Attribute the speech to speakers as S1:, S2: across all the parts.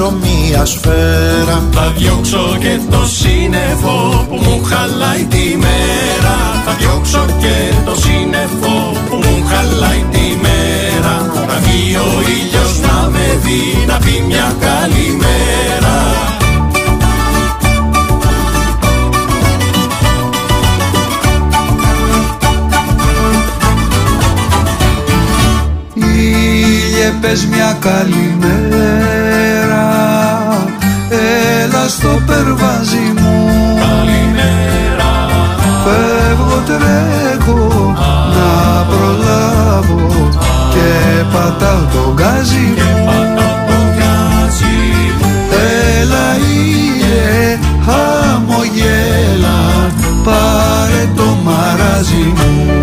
S1: Θα ρίξω μία σφαίρα.
S2: Θα διώξω και το σύννεφο που μου χαλάει τη μέρα. Θα διώξω και το σύννεφο που μου χαλάει τη μέρα. Να βγει ο ήλιος να με δει να πει μια καλημέρα
S3: Ήλιε πες μια καλημέρα στο περβάζι μου.
S2: Καλημέρα.
S3: Φεύγω τρέχω να προλάβω Και πατάω το γκάζι μου.
S2: Πατώ το γκάζι μου.
S3: Έλα ήλιε χαμογέλα Πάρε το μαράζι μου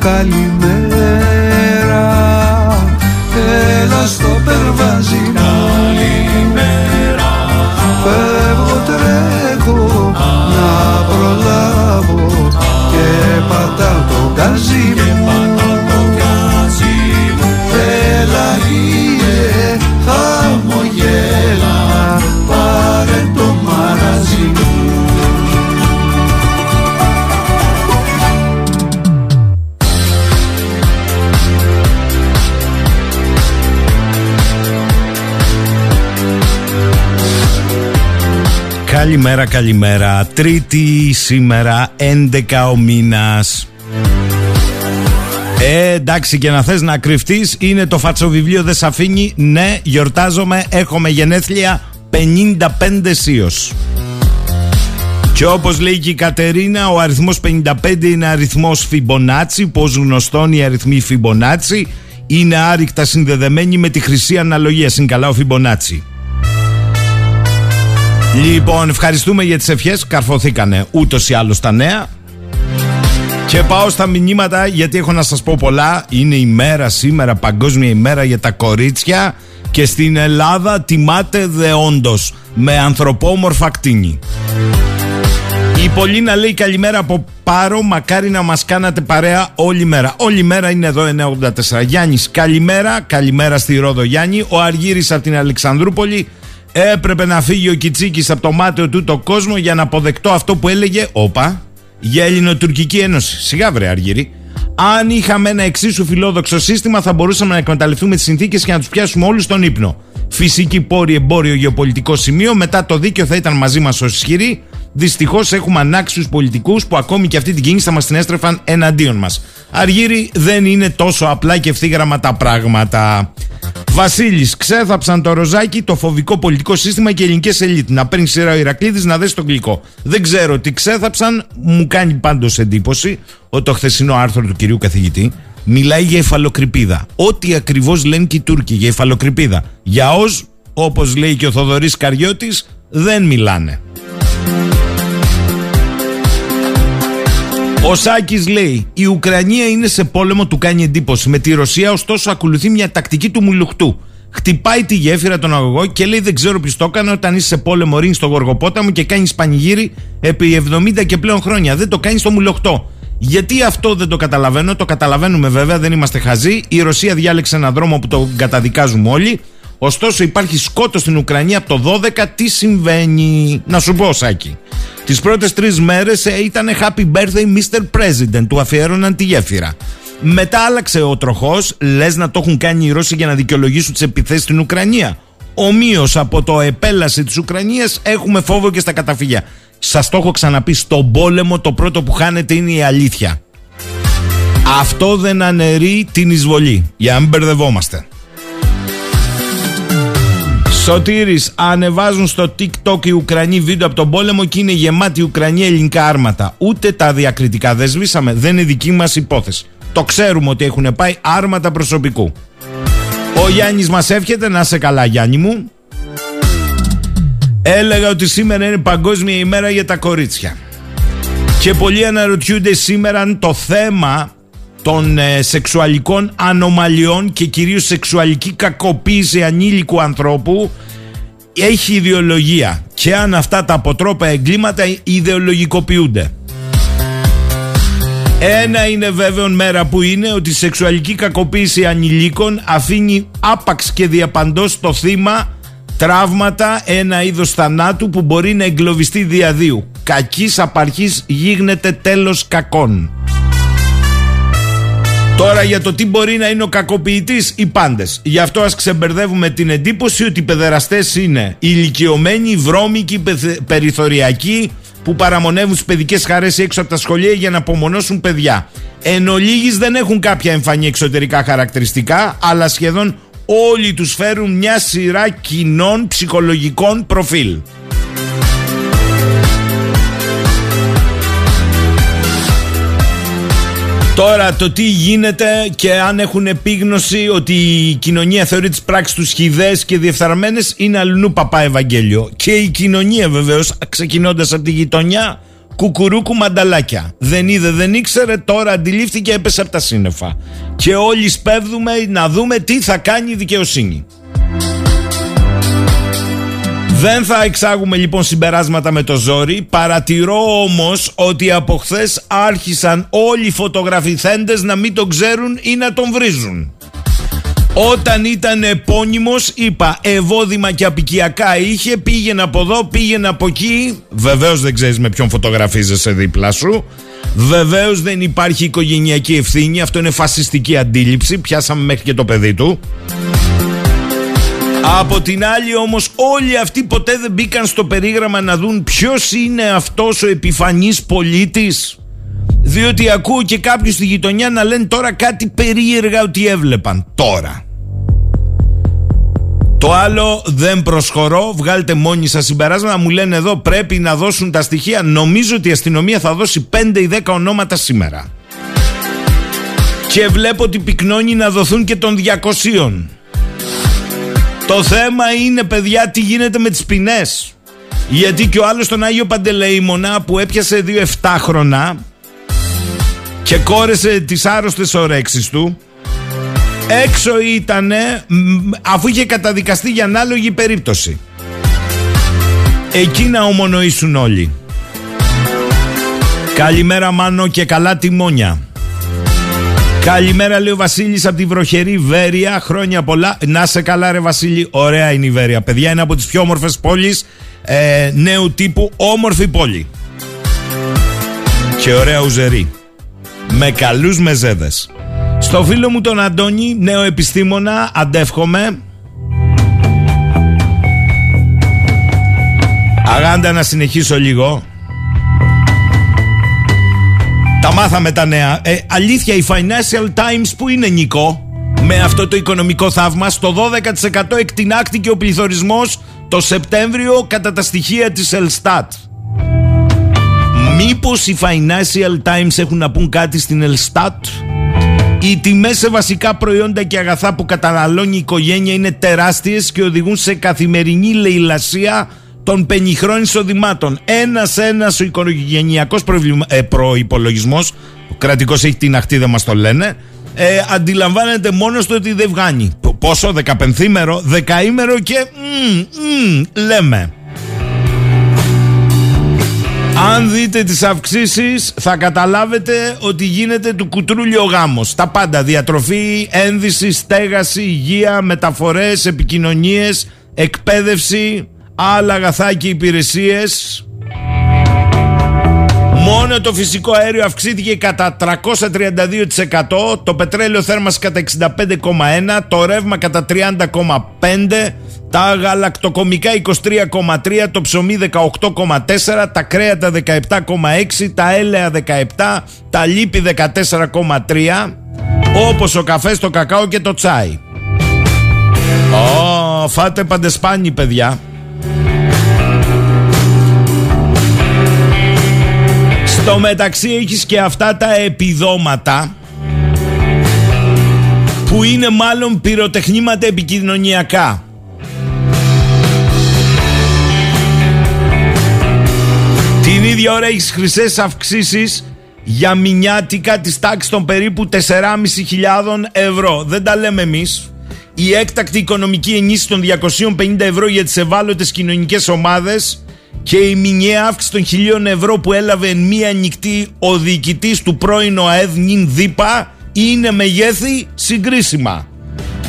S3: καλημέρα. Έλα στο περβάζι
S2: Καλημέρα,
S3: καλημέρα.
S4: Τρίτη σήμερα, 11 ο μήνας. Ε, εντάξει και να θες να κρυφτείς Είναι το φατσοβιβλίο δεν σ' αφήνει Ναι, γιορτάζομαι, έχουμε γενέθλια 55 σίος Και όπως λέει και η Κατερίνα Ο αριθμός 55 είναι αριθμός Φιμπονάτσι. Πώς γνωστόν οι αριθμοί Φιμπονάτσι Είναι άρρηκτα συνδεδεμένοι με τη χρυσή αναλογία. Συγκαλά ο Φιμπονάτσι Λοιπόν, ευχαριστούμε για τις ευχές Καρφωθήκανε ούτως ή άλλως τα νέα Και πάω στα μηνύματα γιατί έχω να σας πω πολλά Είναι η μέρα σήμερα, παγκόσμια ημέρα για τα κορίτσια Και στην Ελλάδα τιμάται δεόντως Με ανθρωπόμορφα κτίνη η Πολίνα λέει καλημέρα από Πάρο. Μακάρι να μας κάνατε παρέα όλη μέρα. Όλη μέρα είναι εδώ 984. Γιάννης, καλημέρα. Καλημέρα στη Ρόδο Γιάννη. Ο Αργύρης από την Αλεξανδρούπολη. Έπρεπε να φύγει ο Κιτσίκης από το μάταιο του το κόσμο για να αποδεκτώ αυτό που έλεγε. Όπα, για Ελληνοτουρκική Ένωση. Σιγά βρε Αργύρη. Αν είχαμε ένα εξίσου φιλόδοξο σύστημα, θα μπορούσαμε να εκμεταλλευτούμε τις συνθήκες και να τους πιάσουμε όλους στον ύπνο. Φυσική πόρη, εμπόριο, γεωπολιτικό σημείο. Μετά το δίκαιο θα ήταν μαζί μας ω ισχυροί. Δυστυχώς έχουμε ανάξιους πολιτικούς που ακόμη και αυτή την κίνηση θα μας την έστρεφαν εναντίον μας. Αργύρι δεν είναι τόσο απλά και ευθύγραμμα τα πράγματα. Βασίλης, ξέθαψαν το ροζάκι, το φοβικό πολιτικό σύστημα και ελληνικές ελίτ. Να παίρνει σειρά ο Ηρακλήδης να δέσει το γλυκό. Δεν ξέρω τι ξέθαψαν, μου κάνει πάντως εντύπωση ότι το χθεσινό άρθρο του κυρίου καθηγητή μιλάει για υφαλοκρηπίδα. Ό,τι ακριβώς λένε και οι Τούρκοι για υφαλοκρηπίδα. Για ω, όπως λέει και ο Θοδωρής Καριώτης, δεν μιλάνε. Ο Σάκης λέει: Η Ουκρανία είναι σε πόλεμο, του κάνει εντύπωση. Με τη Ρωσία, ωστόσο, ακολουθεί μια τακτική του μουλουχτού. Χτυπάει τη γέφυρα τον αγωγό και λέει: Δεν ξέρω ποιος το έκανε όταν είσαι σε πόλεμο, ρίνει στο Γοργοπόταμο και κάνεις πανηγύρι επί 70 και πλέον χρόνια. Δεν το κάνεις στο μουλοχτό. Γιατί αυτό δεν το καταλαβαίνω, το καταλαβαίνουμε βέβαια, δεν είμαστε χαζοί. Η Ρωσία διάλεξε έναν δρόμο που το καταδικάζουμε όλοι. Ωστόσο υπάρχει σκότος στην Ουκρανία από το 12. Τι συμβαίνει, να σου πω, Σάκη. Τις πρώτες τρεις μέρες ε, ήταν Happy Birthday Mr. President, του αφιέρωναν τη γέφυρα. Μετά άλλαξε ο τροχός, λες να το έχουν κάνει οι Ρώσοι για να δικαιολογήσουν τις επιθέσεις στην Ουκρανία. Ομοίως από το επέλαση της Ουκρανίας έχουμε φόβο και στα καταφύγια. Σας το έχω ξαναπεί, στον πόλεμο το πρώτο που χάνεται είναι η αλήθεια. Αυτό δεν αναιρεί την εισβολή, για να μην μπερδευόμαστε. Σωτήρης, ανεβάζουν στο TikTok οι Ουκρανοί βίντεο από τον πόλεμο και είναι γεμάτη Ουκρανία ελληνικά άρματα. Ούτε τα διακριτικά δεν σβήσαμε, δεν είναι δική μας υπόθεση. Το ξέρουμε ότι έχουν πάει άρματα προσωπικού. Ο Γιάννης μας εύχεται να σε καλά Γιάννη μου. Έλεγα ότι σήμερα είναι παγκόσμια ημέρα για τα κορίτσια. Και πολλοί αναρωτιούνται σήμερα αν το θέμα των ε, σεξουαλικών ανομαλιών και κυρίως σεξουαλική κακοποίηση ανήλικου ανθρώπου έχει ιδεολογία και αν αυτά τα αποτρόπα εγκλήματα ιδεολογικοποιούνται. Ένα είναι βέβαιο μέρα που είναι ότι η σεξουαλική κακοποίηση ανηλίκων αφήνει άπαξ και διαπαντός το θύμα τραύματα, ένα είδος θανάτου που μπορεί να εγκλωβιστεί διαδίου. Κακής απαρχής γίγνεται τέλος κακών. Τώρα για το τι μπορεί να είναι ο κακοποιητής οι πάντες. Γι' αυτό ας ξεμπερδεύουμε την εντύπωση ότι οι παιδεραστές είναι ηλικιωμένοι, βρώμικοι, περιθωριακοί που παραμονεύουν τις παιδικές χαρές έξω από τα σχολεία για να απομονώσουν παιδιά. Εν ολίγης δεν έχουν κάποια εμφανή εξωτερικά χαρακτηριστικά, αλλά σχεδόν όλοι τους φέρουν μια σειρά κοινών ψυχολογικών προφίλ. Τώρα το τι γίνεται και αν έχουν επίγνωση ότι η κοινωνία θεωρεί τις πράξεις τους χιδές και διεφθαρμένες είναι αλλού παπά Ευαγγέλιο. Και η κοινωνία βεβαίως ξεκινώντας από τη γειτονιά κουκουρούκου μανταλάκια. Δεν είδε, δεν ήξερε, τώρα αντιλήφθηκε, έπεσε από τα σύννεφα. Και όλοι σπέβδουμε να δούμε τι θα κάνει η δικαιοσύνη. Δεν θα εξάγουμε λοιπόν συμπεράσματα με το ζόρι. Παρατηρώ όμως ότι από χθες άρχισαν όλοι οι φωτογραφηθέντες να μην τον ξέρουν ή να τον βρίζουν. Όταν ήταν επώνυμος είπα ευώδημα και απικιακά είχε πήγαινε από εδώ πήγαινε από εκεί Βεβαίως δεν ξέρεις με ποιον φωτογραφίζεσαι δίπλα σου. Βεβαίως δεν υπάρχει οικογενειακή ευθύνη. Αυτό είναι φασιστική αντίληψη. Πιάσαμε μέχρι και το παιδί του από την άλλη όμως όλοι αυτοί ποτέ δεν μπήκαν στο περίγραμμα να δουν ποιος είναι αυτός ο επιφανής πολίτης; Διότι ακούω και κάποιους στη γειτονιά να λένε τώρα κάτι περίεργα ότι έβλεπαν. Τώρα. Το άλλο δεν προσχωρώ, βγάλτε μόνοι σας συμπεράσματα, μου λένε εδώ πρέπει να δώσουν τα στοιχεία. Νομίζω ότι η αστυνομία θα δώσει 5 ή 10 ονόματα σήμερα. Και βλέπω ότι πυκνώνει να δοθούν και των 200. Το θέμα είναι παιδιά τι γίνεται με τις ποινές. Γιατί και ο άλλος τον Άγιο Παντελεήμονα που έπιασε δύο 7 χρονά και κόρεσε τις άρρωστες ορέξεις του έξω ήτανε αφού είχε καταδικαστεί για ανάλογη περίπτωση. Εκεί να ομονοήσουν όλοι. Καλημέρα Μάνο και καλά τιμόνια. Καλημέρα, λέει ο Βασίλης από τη βροχερή Βέρεια. Χρόνια πολλά. Να σε καλά, ρε Βασίλη. Ωραία είναι η Βέρεια. Παιδιά, είναι από τις πιο όμορφες πόλεις ε, νέου τύπου. Όμορφη πόλη. Και ωραία ουζερή. Με καλούς μεζέδες. Στο φίλο μου τον Αντώνη, νέο επιστήμονα, αντεύχομαι. Αγάντα να συνεχίσω λίγο. Τα μάθαμε τα νέα. Ε, αλήθεια, η Financial Times που είναι Νικό. Με αυτό το οικονομικό θαύμα, στο 12% εκτινάχτηκε ο πληθωρισμός το Σεπτέμβριο κατά τα στοιχεία της Ελστάτ. Μήπως οι Financial Times έχουν να πούν κάτι στην Ελστάτ; Οι τιμές σε βασικά προϊόντα και αγαθά που καταναλώνει η οικογένεια είναι τεράστιες και οδηγούν σε καθημερινή λαιλασία των πενιχρών εισοδημάτων. Ένα-ένα ο οικογενειακός ε, προπολογισμό, ο κρατικός έχει την αχτή, δεν μας το λένε, ε, αντιλαμβάνεται μόνος στο ότι δεν βγάνει. Πόσο, δεκαπενθήμερο, δεκαήμερο και μ, λέμε. Αν δείτε τις αυξήσεις θα καταλάβετε ότι γίνεται του κουτρούλιο γάμος. Τα πάντα, διατροφή, ένδυση, στέγαση, υγεία, μεταφορές, επικοινωνίες, εκπαίδευση, άλλα αγαθά και υπηρεσίες. Μόνο το φυσικό αέριο αυξήθηκε κατά 332%, το πετρέλαιο θέρμας κατά 65,1%, το ρεύμα κατά 30,5%, τα γαλακτοκομικά 23,3%, το ψωμί 18,4%, τα κρέατα 17,6%, τα έλαια 17%, τα λίπη 14,3%, όπως ο καφές, το κακάο και το τσάι. Ω, φάτε παντεσπάνι παιδιά. Στο μεταξύ έχεις και αυτά τα επιδόματα που είναι μάλλον πυροτεχνήματα επικοινωνιακά. Την ίδια ώρα έχεις χρυσές αυξήσεις για μηνιάτικα της τάξης των περίπου 4.500 ευρώ. Δεν τα λέμε εμείς. Η έκτακτη οικονομική ενίσχυση των 250 ευρώ για τις ευάλωτες κοινωνικές ομάδες και η μηνιαία αύξηση των χιλίων ευρώ που έλαβε εν μία νυχτή ο διοικητής του πρώην ΟΑΕΔ νυν ΔΥΠΑ είναι μεγέθη συγκρίσιμα.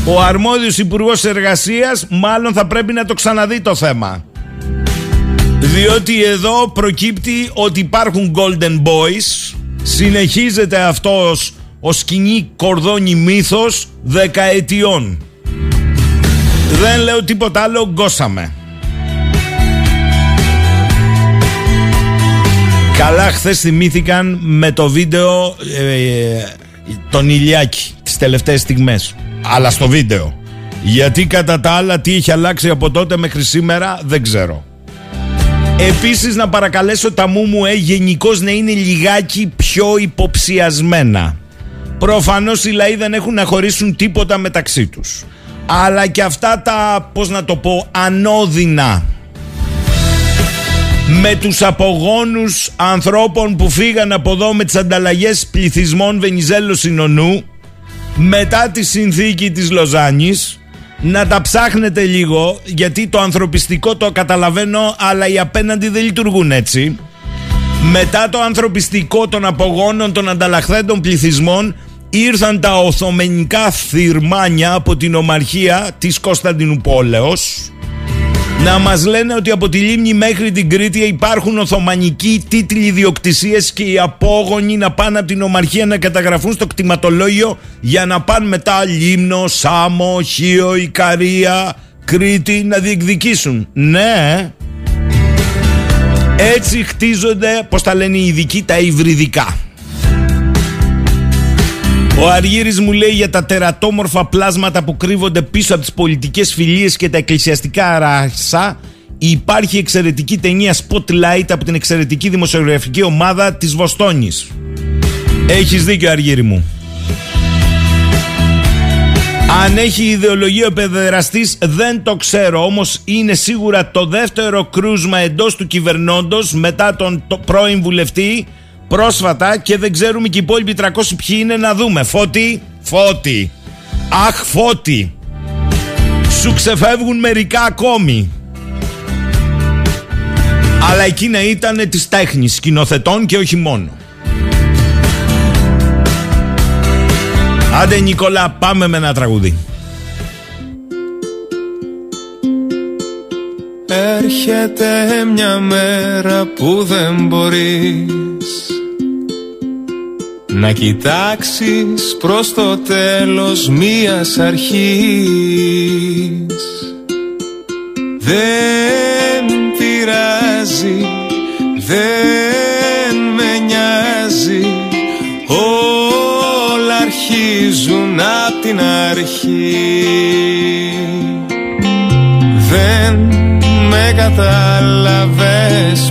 S4: Ο αρμόδιος υπουργός Εργασίας μάλλον θα πρέπει να το ξαναδεί το θέμα. Διότι εδώ προκύπτει ότι υπάρχουν Golden Boys, συνεχίζεται αυτός ο σκηνή κορδόνι μύθος δεκαετιών. Δεν λέω τίποτα άλλο, γκώσαμε. Καλά χθες θυμήθηκαν με το βίντεο ε, τον Ηλιάκη τις τελευταίες στιγμές. Αλλά στο βίντεο. Γιατί κατά τα άλλα τι έχει αλλάξει από τότε μέχρι σήμερα δεν ξέρω. Επίσης να παρακαλέσω τα μου μου ε, γενικώς να είναι λιγάκι πιο υποψιασμένα. Προφανώς οι λαοί δεν έχουν να χωρίσουν τίποτα μεταξύ τους. Αλλά και αυτά τα, πώς να το πω, ανώδυνα με τους απογόνους ανθρώπων που φύγαν από εδώ με τις ανταλλαγές πληθυσμών Βενιζέλο Συνονού μετά τη συνθήκη της Λοζάνης να τα ψάχνετε λίγο γιατί το ανθρωπιστικό το καταλαβαίνω αλλά οι απέναντι δεν λειτουργούν έτσι. Μετά το ανθρωπιστικό των απογόνων των ανταλλαχθέντων πληθυσμών ήρθαν τα οθωμενικά θυρμάνια από την ομαρχία της Κωνσταντινούπολεως να μας λένε ότι από τη Λίμνη μέχρι την Κρήτη υπάρχουν Οθωμανικοί τίτλοι ιδιοκτησίες και οι απόγονοι να πάνε από την Ομαρχία να καταγραφούν στο κτηματολόγιο για να πάνε μετά Λίμνο, Σάμο, Χίο, Ικαρία, Κρήτη να διεκδικήσουν. Ναι. Έτσι χτίζονται, πώς τα λένε οι ειδικοί, τα υβριδικά. Ο Αργύρης μου λέει για τα τερατόμορφα πλάσματα που κρύβονται πίσω από τις πολιτικές φιλίες και τα εκκλησιαστικά ράσα υπάρχει εξαιρετική ταινία Spotlight από την εξαιρετική δημοσιογραφική ομάδα της Βοστόνης. Έχεις δίκιο Αργύρη μου. Αν έχει ιδεολογία ο παιδεραστής δεν το ξέρω όμως είναι σίγουρα το δεύτερο κρούσμα εντός του κυβερνώντος μετά τον πρώην βουλευτή πρόσφατα και δεν ξέρουμε και οι υπόλοιποι 300 ποιοι είναι να δούμε. Φώτη, φώτη. Αχ, φώτη. Σου ξεφεύγουν μερικά ακόμη. Αλλά εκείνα ήταν της τέχνης σκηνοθετών και όχι μόνο. Άντε Νικόλα πάμε με ένα τραγούδι.
S5: Έρχεται μια μέρα που δεν μπορείς να κοιτάξεις προς το τέλος μίας αρχής. Δεν πειράζει, δεν με νοιάζει. Αρχίζουν απ' την αρχή. Δεν με κατάλαβες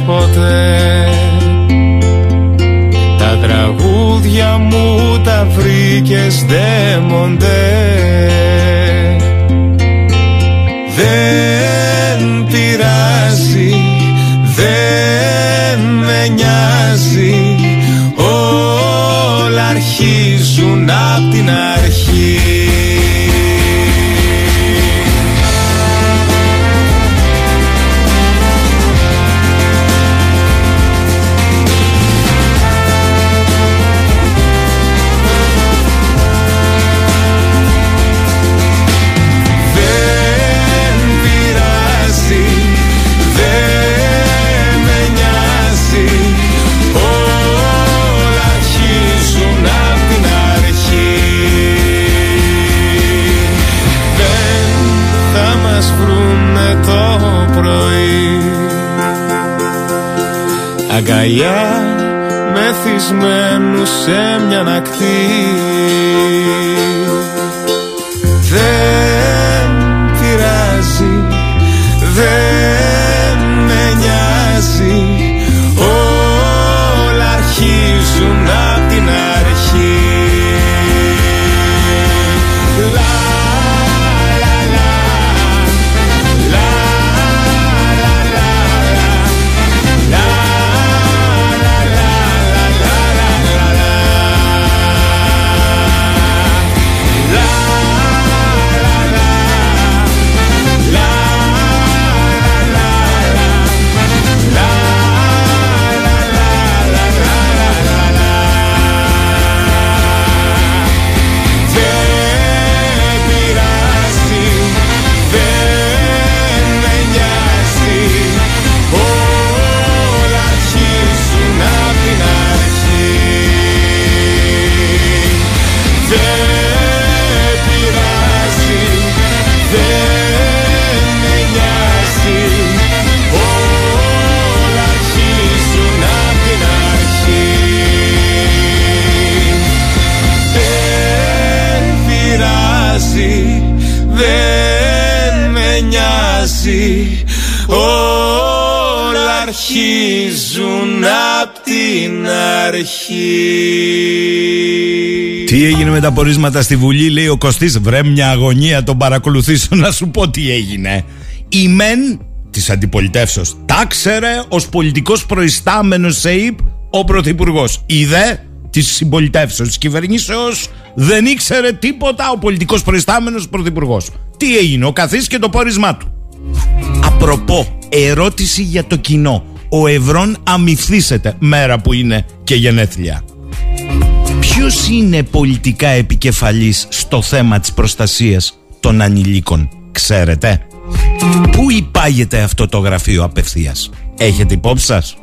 S5: ποτέ τραγούδια μου τα βρήκες δέμονται Δεν πειράζει, δεν με νοιάζει. Όλα αρχίζουν απ' την αρχή Αγκαλιά μεθυσμένους σε μια ακτή
S4: Τι έγινε με τα πορίσματα στη Βουλή, λέει ο Κωστής. Βρε μια αγωνία, τον παρακολουθήσω να σου πω τι έγινε. Η μεν της αντιπολιτεύσεως τα ξέρε ως πολιτικός προϊστάμενος σε ΥΠ ο Πρωθυπουργός. Η δε της συμπολιτεύσεως της κυβερνήσεως δεν ήξερε τίποτα ο πολιτικός προϊστάμενος Πρωθυπουργός. Τι έγινε, ο καθής και το πόρισμά του. Απροπό, ερώτηση για το κοινό. Ο Ευρών αμυφθήσεται μέρα που είναι και γενέθλια. Ποιος είναι πολιτικά επικεφαλής στο θέμα της προστασίας των ανηλίκων, ξέρετε; Πού υπάγεται αυτό το γραφείο απευθείας; Έχετε υπόψη σας;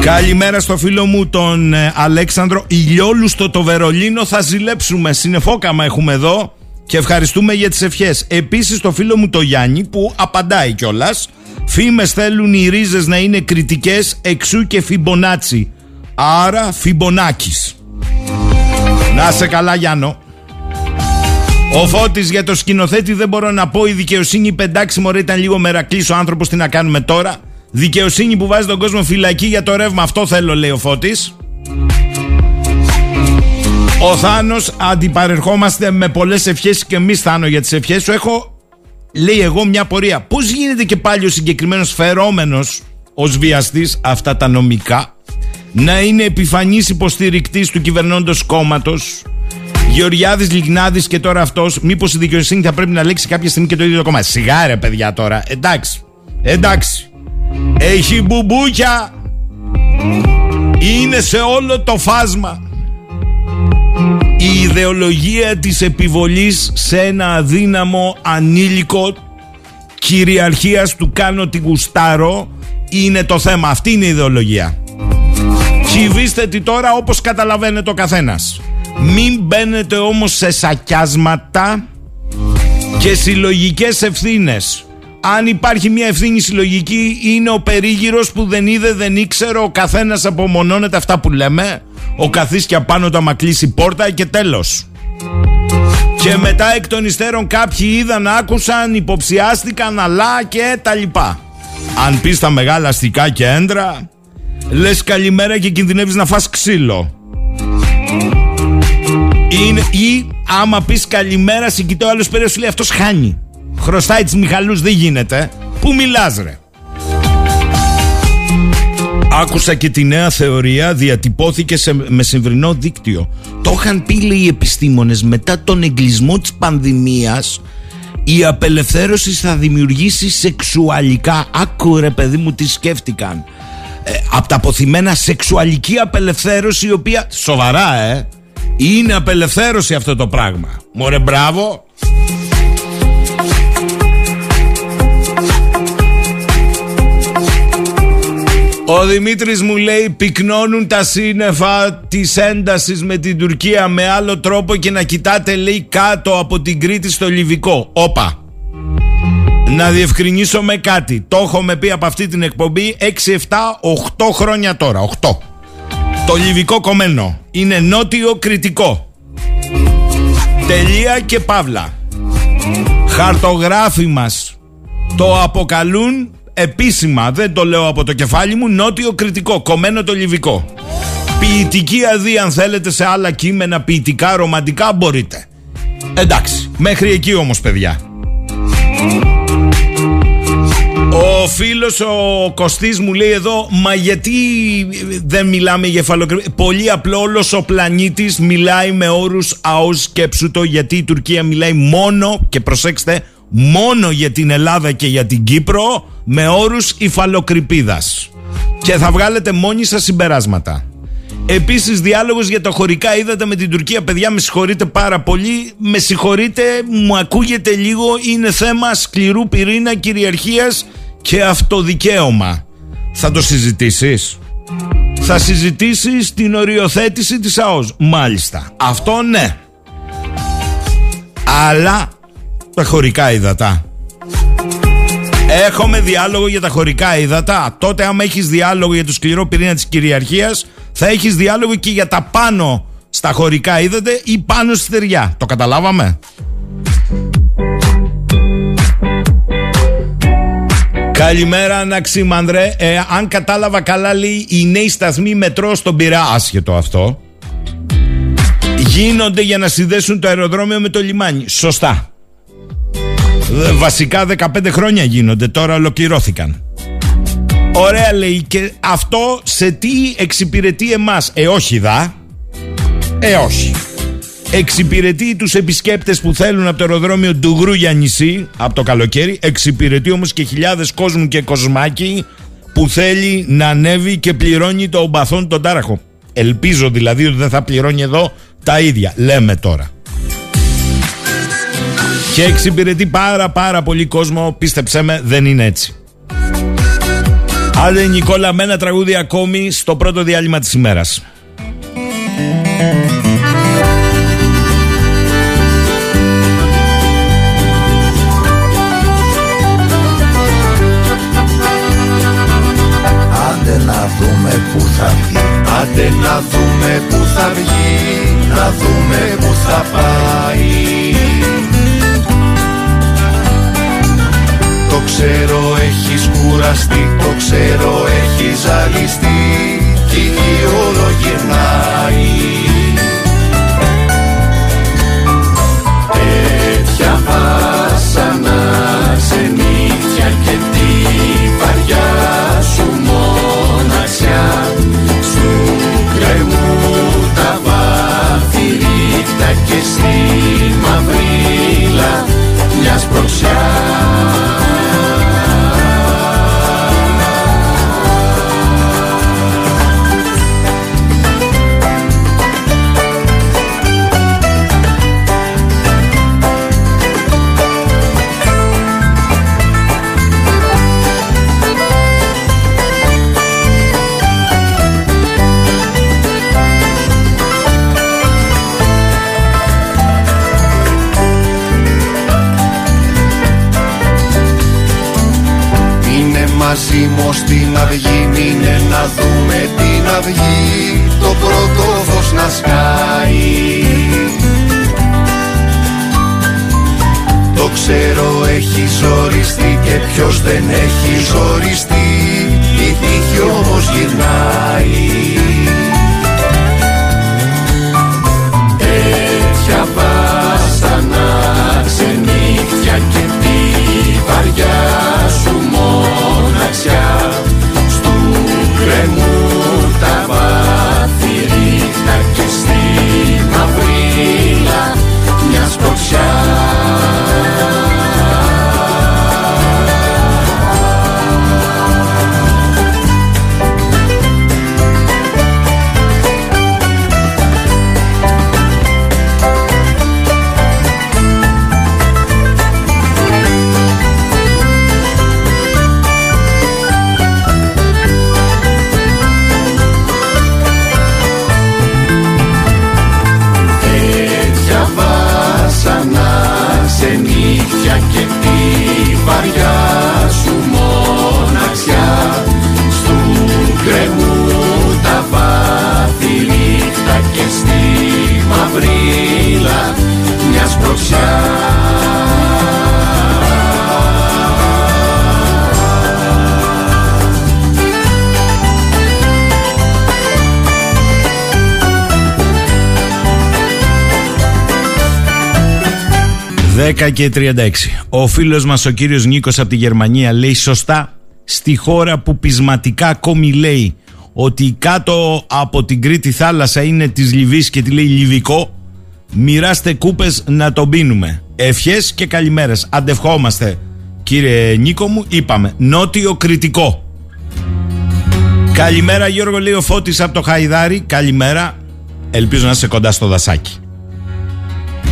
S4: Καλημέρα στο φίλο μου τον ε, Αλέξανδρο Ηλιόλουστο το Βερολίνο θα ζηλέψουμε Συνεφόκαμα έχουμε εδώ Και ευχαριστούμε για τις ευχές Επίσης το φίλο μου το Γιάννη που απαντάει κιόλας Φήμες θέλουν οι ρίζες να είναι κριτικές Εξού και Φιμπονάτσι Άρα Φιμπονάκης Να σε καλά Γιάννο ο Φώτης για το σκηνοθέτη δεν μπορώ να πω. Η δικαιοσύνη πεντάξει μωρέ ήταν λίγο μερακλής ο άνθρωπος τι να κάνουμε τώρα; Δικαιοσύνη που βάζει τον κόσμο φυλακή για το ρεύμα. Αυτό θέλω, λέει ο Φώτης. Ο Θάνος αντιπαρερχόμαστε με πολλές ευχές και εμεί Θάνο για τις ευχές σου. Έχω, λέει εγώ, μια πορεία. Πώς γίνεται και πάλι ο συγκεκριμένος φερόμενος ως βιαστής αυτά τα νομικά να είναι επιφανής υποστηρικτής του κυβερνώντος κόμματος; Γεωργιάδης Λιγνάδης και τώρα αυτός Μήπως η δικαιοσύνη θα πρέπει να λέξει κάποια στιγμή και το ίδιο το κόμμα. Σιγάρε παιδιά τώρα. Εντάξει. Εντάξει. Έχει μπουμπούκια. Είναι σε όλο το φάσμα Η ιδεολογία της επιβολής Σε ένα αδύναμο ανήλικο Κυριαρχίας του κάνω την γουστάρω Είναι το θέμα. Αυτή είναι η ιδεολογία. Κυβίστε τη τώρα όπως καταλαβαίνετε ο καθένας. Μην μπαίνετε όμως σε σακιάσματα Και συλλογικές ευθύνες Αν υπάρχει μια ευθύνη συλλογική, είναι ο περίγυρος που δεν είδε, δεν ήξερε, ο καθένας απομονώνεται αυτά που λέμε. Ο καθίσκια πάνω τα κλείσει πόρτα και τέλος. Και μετά εκ των υστέρων κάποιοι είδαν, άκουσαν, υποψιάστηκαν, αλλά και τα λοιπά. Αν πεις τα μεγάλα αστικά κέντρα, λες καλημέρα και κινδυνεύεις να φας ξύλο. Είναι, ή άμα πεις καλημέρα, συγκητώ άλλος περίοδος σου λέει αυτός χάνει. Χρωστάει τις Μιχαλούς, δεν γίνεται. Πού μιλάς ρε; Άκουσα και τη νέα θεωρία διατυπώθηκε σε, με συμβρινό δίκτυο. Το είχαν πει λέει οι επιστήμονες μετά τον εγκλισμό της πανδημίας η απελευθέρωση θα δημιουργήσει σεξουαλικά άκου ρε παιδί μου τι σκέφτηκαν ε, από τα αποθυμένα σεξουαλική απελευθέρωση η οποία σοβαρά ε είναι απελευθέρωση αυτό το πράγμα μωρέ μπράβο Ο Δημήτρης μου λέει πυκνώνουν τα σύννεφα της έντασης με την Τουρκία με άλλο τρόπο και να κοιτάτε λέει κάτω από την Κρήτη στο Λιβικό. Όπα. Να διευκρινίσω με κάτι. Το έχουμε πει από αυτή την εκπομπή 6, 7, 8 χρόνια τώρα. 8. Το Λιβικό κομμένο. Είναι νότιο κριτικό. Τελεία και παύλα. Χαρτογράφοι μας το αποκαλούν επίσημα, δεν το λέω από το κεφάλι μου, νότιο κριτικό, κομμένο το λιβικό. Ποιητική αδεί αν θέλετε σε άλλα κείμενα, ποιητικά, ρομαντικά μπορείτε. Εντάξει, μέχρι εκεί όμως παιδιά. Ο φίλος ο Κωστής μου λέει εδώ Μα γιατί δεν μιλάμε για εφαλοκρηπίδα Πολύ απλό όλος ο πλανήτης μιλάει με όρους αός σκέψου το Γιατί η Τουρκία μιλάει μόνο Και προσέξτε μόνο για την Ελλάδα και για την Κύπρο με όρους υφαλοκρηπίδας. Και θα βγάλετε μόνοι σας συμπεράσματα. Επίσης διάλογος για τα χωρικά είδατε με την Τουρκία. Παιδιά με συγχωρείτε πάρα πολύ. Με συγχωρείτε μου ακούγεται λίγο. Είναι θέμα σκληρού πυρήνα κυριαρχίας και αυτοδικαίωμα. Θα το συζητήσεις; Θα συζητήσεις την οριοθέτηση της ΑΟΣ; Μάλιστα. Αυτό ναι. Αλλά τα χωρικά ύδατα. Έχουμε διάλογο για τα χωρικά ύδατα. Τότε, άμα έχεις διάλογο για το σκληρό πυρήνα της κυριαρχίας, θα έχεις διάλογο και για τα πάνω στα χωρικά ύδατα ή πάνω στη θεριά. Το καταλάβαμε; Καλημέρα, Αναξίμανδρε. Ε, αν κατάλαβα καλά, λέει οι νέοι σταθμοί μετρό στον Πειρά. Άσχετο αυτό. Γίνονται για να συνδέσουν το αεροδρόμιο με το λιμάνι. Σωστά. Βασικά 15 χρόνια γίνονται, τώρα ολοκληρώθηκαν. Ωραία λέει και αυτό σε τι εξυπηρετεί εμάς; Ε όχι δα. Ε όχι. Εξυπηρετεί τους επισκέπτες που θέλουν από το αεροδρόμιο του για νησί από το καλοκαίρι. Εξυπηρετεί όμως και χιλιάδες κόσμου και κοσμάκι που θέλει να ανέβει και πληρώνει το ομπαθόν τον τάραχο. Ελπίζω δηλαδή ότι δεν θα πληρώνει εδώ τα ίδια. Λέμε τώρα. Και εξυπηρετεί πάρα πάρα πολύ κόσμο. Πίστεψέ με δεν είναι έτσι. Άντε Νικόλα με ένα τραγούδι ακόμη Στο πρώτο διάλειμμα της ημέρας.
S1: Άντε να δούμε που θα βγει.
S2: Άντε να δούμε που θα βγει. Να δούμε που θα πάει ξέρω έχεις κουραστεί, το ξέρω έχεις ζαλιστεί. Και η όλο γυρνάει. Τέτοια βάσανα, ξενύχια και τη βαριά σου μοναξιά. Σου κρεμού τα βάθη και στη μαυρίλα μιας σπροξιά μαζί μου στην αυγή Μείνε να δούμε την αυγή. Το πρώτο φως να σκάει. Το ξέρω έχει ζοριστεί και ποιος δεν έχει ζοριστεί. Η τύχη όμως γυρνάει. Τέτοια βάσανα ξενύχια και τη βαριά σου μοναξιά. Στου κρεμού τα βάθη ρίχτα και
S4: 36. Ο φίλος μας ο κύριος Νίκος από τη Γερμανία λέει σωστά στη χώρα που πεισματικά ακόμη λέει ότι κάτω από την Κρήτη θάλασσα είναι της Λιβύης και τη λέει Λιβικό μοιράστε κούπες να τον πίνουμε. Ευχές και καλημέρες. Αντευχόμαστε κύριε Νίκο μου είπαμε νότιο κριτικό. Καλημέρα Γιώργο λέει ο Φώτης από το Χαϊδάρι. Καλημέρα. Ελπίζω να είσαι κοντά στο δασάκι.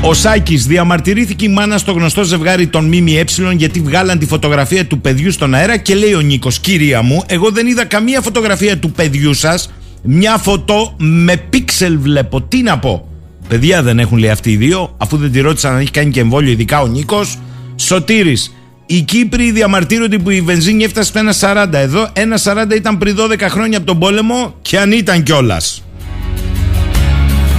S4: Ο Σάκης διαμαρτυρήθηκε η μάνα στο γνωστό ζευγάρι των ΜΜΕ γιατί βγάλαν τη φωτογραφία του παιδιού στον αέρα και λέει ο Νίκος, κυρία μου, εγώ δεν είδα καμία φωτογραφία του παιδιού σας. Μια φωτό με πίξελ βλέπω. Τι να πω. Παιδιά δεν έχουν λέει αυτοί οι δύο, αφού δεν τη ρώτησαν αν έχει κάνει και εμβόλιο, ειδικά ο Νίκος. Σωτήρης. Οι Κύπροι διαμαρτύρονται που η βενζίνη έφτασε στο 1,40. Εδώ 1,40 ήταν πριν 12 χρόνια από τον πόλεμο και αν ήταν κιόλας.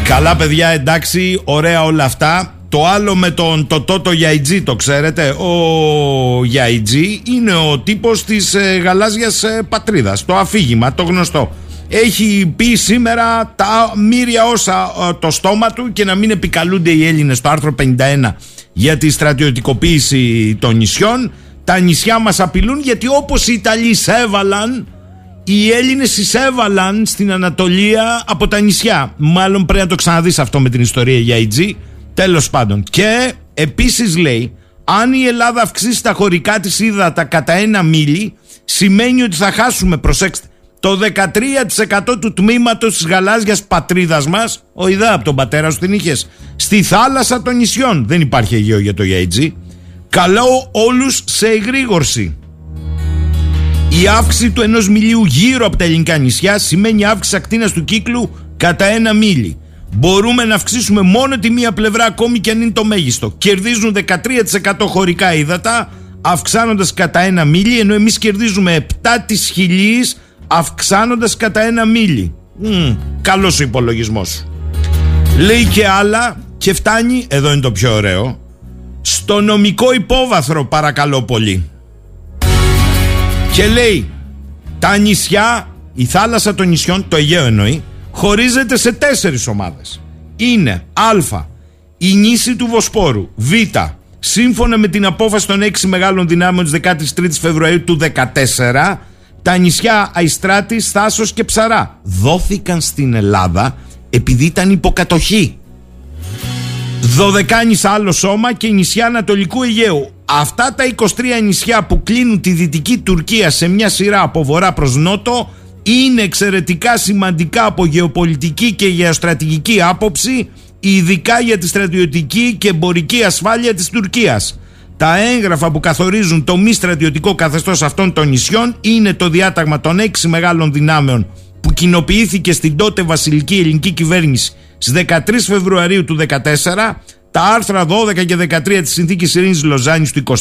S4: Καλά παιδιά εντάξει ωραία όλα αυτά Το άλλο με τον το Τότο Γιαϊτζή το ξέρετε Ο Γιαϊτζή είναι ο τύπος της ε, γαλάζιας ε, πατρίδας Το αφήγημα το γνωστό έχει πει σήμερα τα μύρια όσα ε, το στόμα του και να μην επικαλούνται οι Έλληνες το άρθρο 51 για τη στρατιωτικοποίηση των νησιών. Τα νησιά μας απειλούν γιατί όπως οι Ιταλοί έβαλαν οι Έλληνες εισέβαλαν στην Ανατολία από τα νησιά. Μάλλον πρέπει να το ξαναδείς αυτό με την ιστορία για IG. Τέλος πάντων. Και επίσης λέει, αν η Ελλάδα αυξήσει τα χωρικά της ύδατα κατά ένα μίλι, σημαίνει ότι θα χάσουμε, προσέξτε, το 13% του τμήματος της γαλάζιας πατρίδας μας, ο Ιδά από τον πατέρα σου την είχες, στη θάλασσα των νησιών. Δεν υπάρχει Αιγαίο για το IG. Καλώ όλους σε εγρήγορση. Η αύξηση του ενός μιλίου γύρω από τα ελληνικά νησιά σημαίνει αύξηση ακτίνας του κύκλου κατά ένα μίλι. Μπορούμε να αυξήσουμε μόνο τη μία πλευρά ακόμη και αν είναι το μέγιστο. Κερδίζουν 13% χωρικά ύδατα αυξάνοντας κατά ένα μίλι ενώ εμείς κερδίζουμε 7 της χιλής αυξάνοντας κατά ένα μίλι. Mm, καλός ο υπολογισμός. Λέει και άλλα και φτάνει, εδώ είναι το πιο ωραίο, στο νομικό υπόβαθρο παρακαλώ πολύ. Και λέει τα νησιά, η θάλασσα των νησιών, το Αιγαίο εννοεί, χωρίζεται σε τέσσερις ομάδες. Είναι Α, η νήσι του Βοσπόρου, Β, σύμφωνα με την απόφαση των έξι μεγάλων δυνάμεων της 13 Φεβρουαρίου του 2014, τα νησιά Αϊστράτης, Θάσος και Ψαρά δόθηκαν στην Ελλάδα επειδή ήταν υποκατοχή. Δωδεκάνης άλλο σώμα και νησιά Ανατολικού Αιγαίου. Αυτά τα 23 νησιά που κλείνουν τη Δυτική Τουρκία σε μια σειρά από βορρά προς νότο είναι εξαιρετικά σημαντικά από γεωπολιτική και γεωστρατηγική άποψη ειδικά για τη στρατιωτική και εμπορική ασφάλεια της Τουρκίας. Τα έγγραφα που καθορίζουν το μη στρατιωτικό καθεστώς αυτών των νησιών είναι το διάταγμα των έξι μεγάλων δυνάμεων που κοινοποιήθηκε στην τότε βασιλική ελληνική κυβέρνηση στις 13 Φεβρουαρίου του 2014 τα άρθρα 12 και 13 της Συνθήκης Ειρήνης Λοζάνης του 23,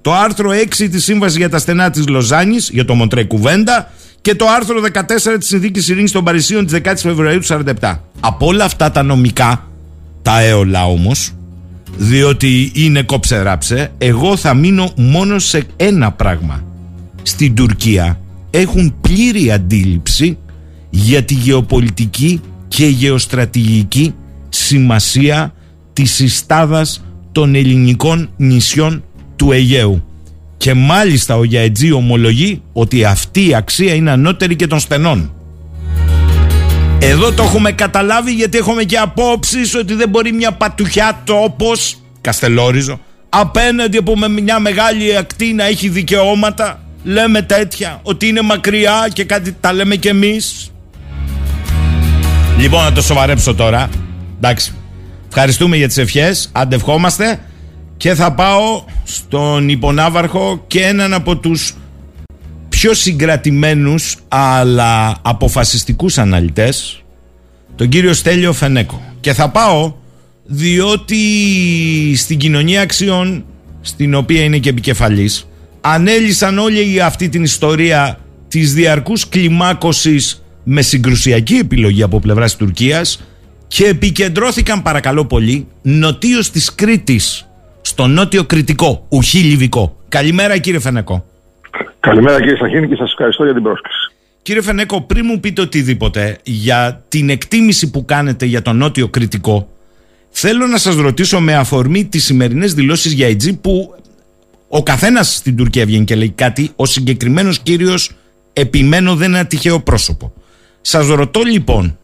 S4: το άρθρο 6 της Σύμβασης για τα στενά της Λοζάνης, για το Μοντρέ Κουβέντα, και το άρθρο 14 της Συνθήκης Ειρήνης των Παρισίων της 10 Φεβρουαρίου του 47. Από όλα αυτά τα νομικά, τα έολα όμως, διότι είναι κόψε εγώ θα μείνω μόνος σε ένα πράγμα. Στην Τουρκία έχουν πλήρη αντίληψη για τη γεωπολιτική και γεωστρατηγική σημασία της συστάδας των ελληνικών νησιών του Αιγαίου. Και μάλιστα ο Γιαετζή ομολογεί ότι αυτή η αξία είναι ανώτερη και των στενών. Εδώ το έχουμε καταλάβει γιατί έχουμε και απόψεις ότι δεν μπορεί μια πατουχιά τόπος, Καστελόριζο, απέναντι από μια μεγάλη ακτή να έχει δικαιώματα. Λέμε τέτοια, ότι είναι μακριά και κάτι τα λέμε κι εμείς. Λοιπόν, να το σοβαρέψω τώρα. Εντάξει. Ευχαριστούμε για τις ευχές. Αντευχόμαστε. Και θα πάω στον υπονάβαρχο και έναν από τους πιο συγκρατημένους αλλά αποφασιστικούς αναλυτές τον κύριο Στέλιο Φενέκο και θα πάω διότι στην κοινωνία αξιών στην οποία είναι και επικεφαλής ανέλησαν όλη αυτή την ιστορία της διαρκούς κλιμάκωσης με συγκρουσιακή επιλογή από πλευράς Τουρκίας και επικεντρώθηκαν παρακαλώ πολύ νοτίως της Κρήτης στο νότιο Κρητικό, ουχή Λιβικό. Καλημέρα κύριε Φενέκο.
S6: Καλημέρα κύριε Σαχίνη και σας ευχαριστώ για την πρόσκληση.
S4: Κύριε Φενέκο, πριν μου πείτε οτιδήποτε για την εκτίμηση που κάνετε για το νότιο Κρητικό, θέλω να σας ρωτήσω με αφορμή τις σημερινές δηλώσεις για IG που ο καθένας στην Τουρκία βγαίνει και λέει κάτι, ο συγκεκριμένος κύριος επιμένω δεν είναι ένα τυχαίο πρόσωπο. Σας ρωτώ λοιπόν,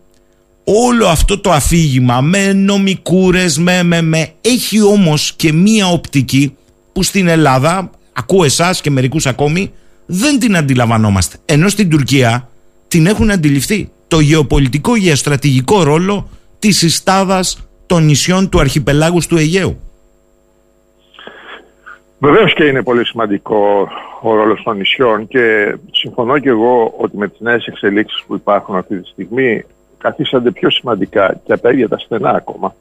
S4: όλο αυτό το αφήγημα με νομικούρες, με, με, με, έχει όμως και μία οπτική που στην Ελλάδα, ακούω εσάς και μερικούς ακόμη, δεν την αντιλαμβανόμαστε. Ενώ στην Τουρκία την έχουν αντιληφθεί. Το γεωπολιτικό γεωστρατηγικό ρόλο της συστάδας των νησιών του αρχιπελάγους του Αιγαίου.
S6: Βεβαίως και είναι πολύ σημαντικό ο ρόλος των νησιών και συμφωνώ και εγώ ότι με τις νέες εξελίξεις που υπάρχουν αυτή τη στιγμή καθίσανται πιο σημαντικά και από τα ίδια τα στενά ακόμα.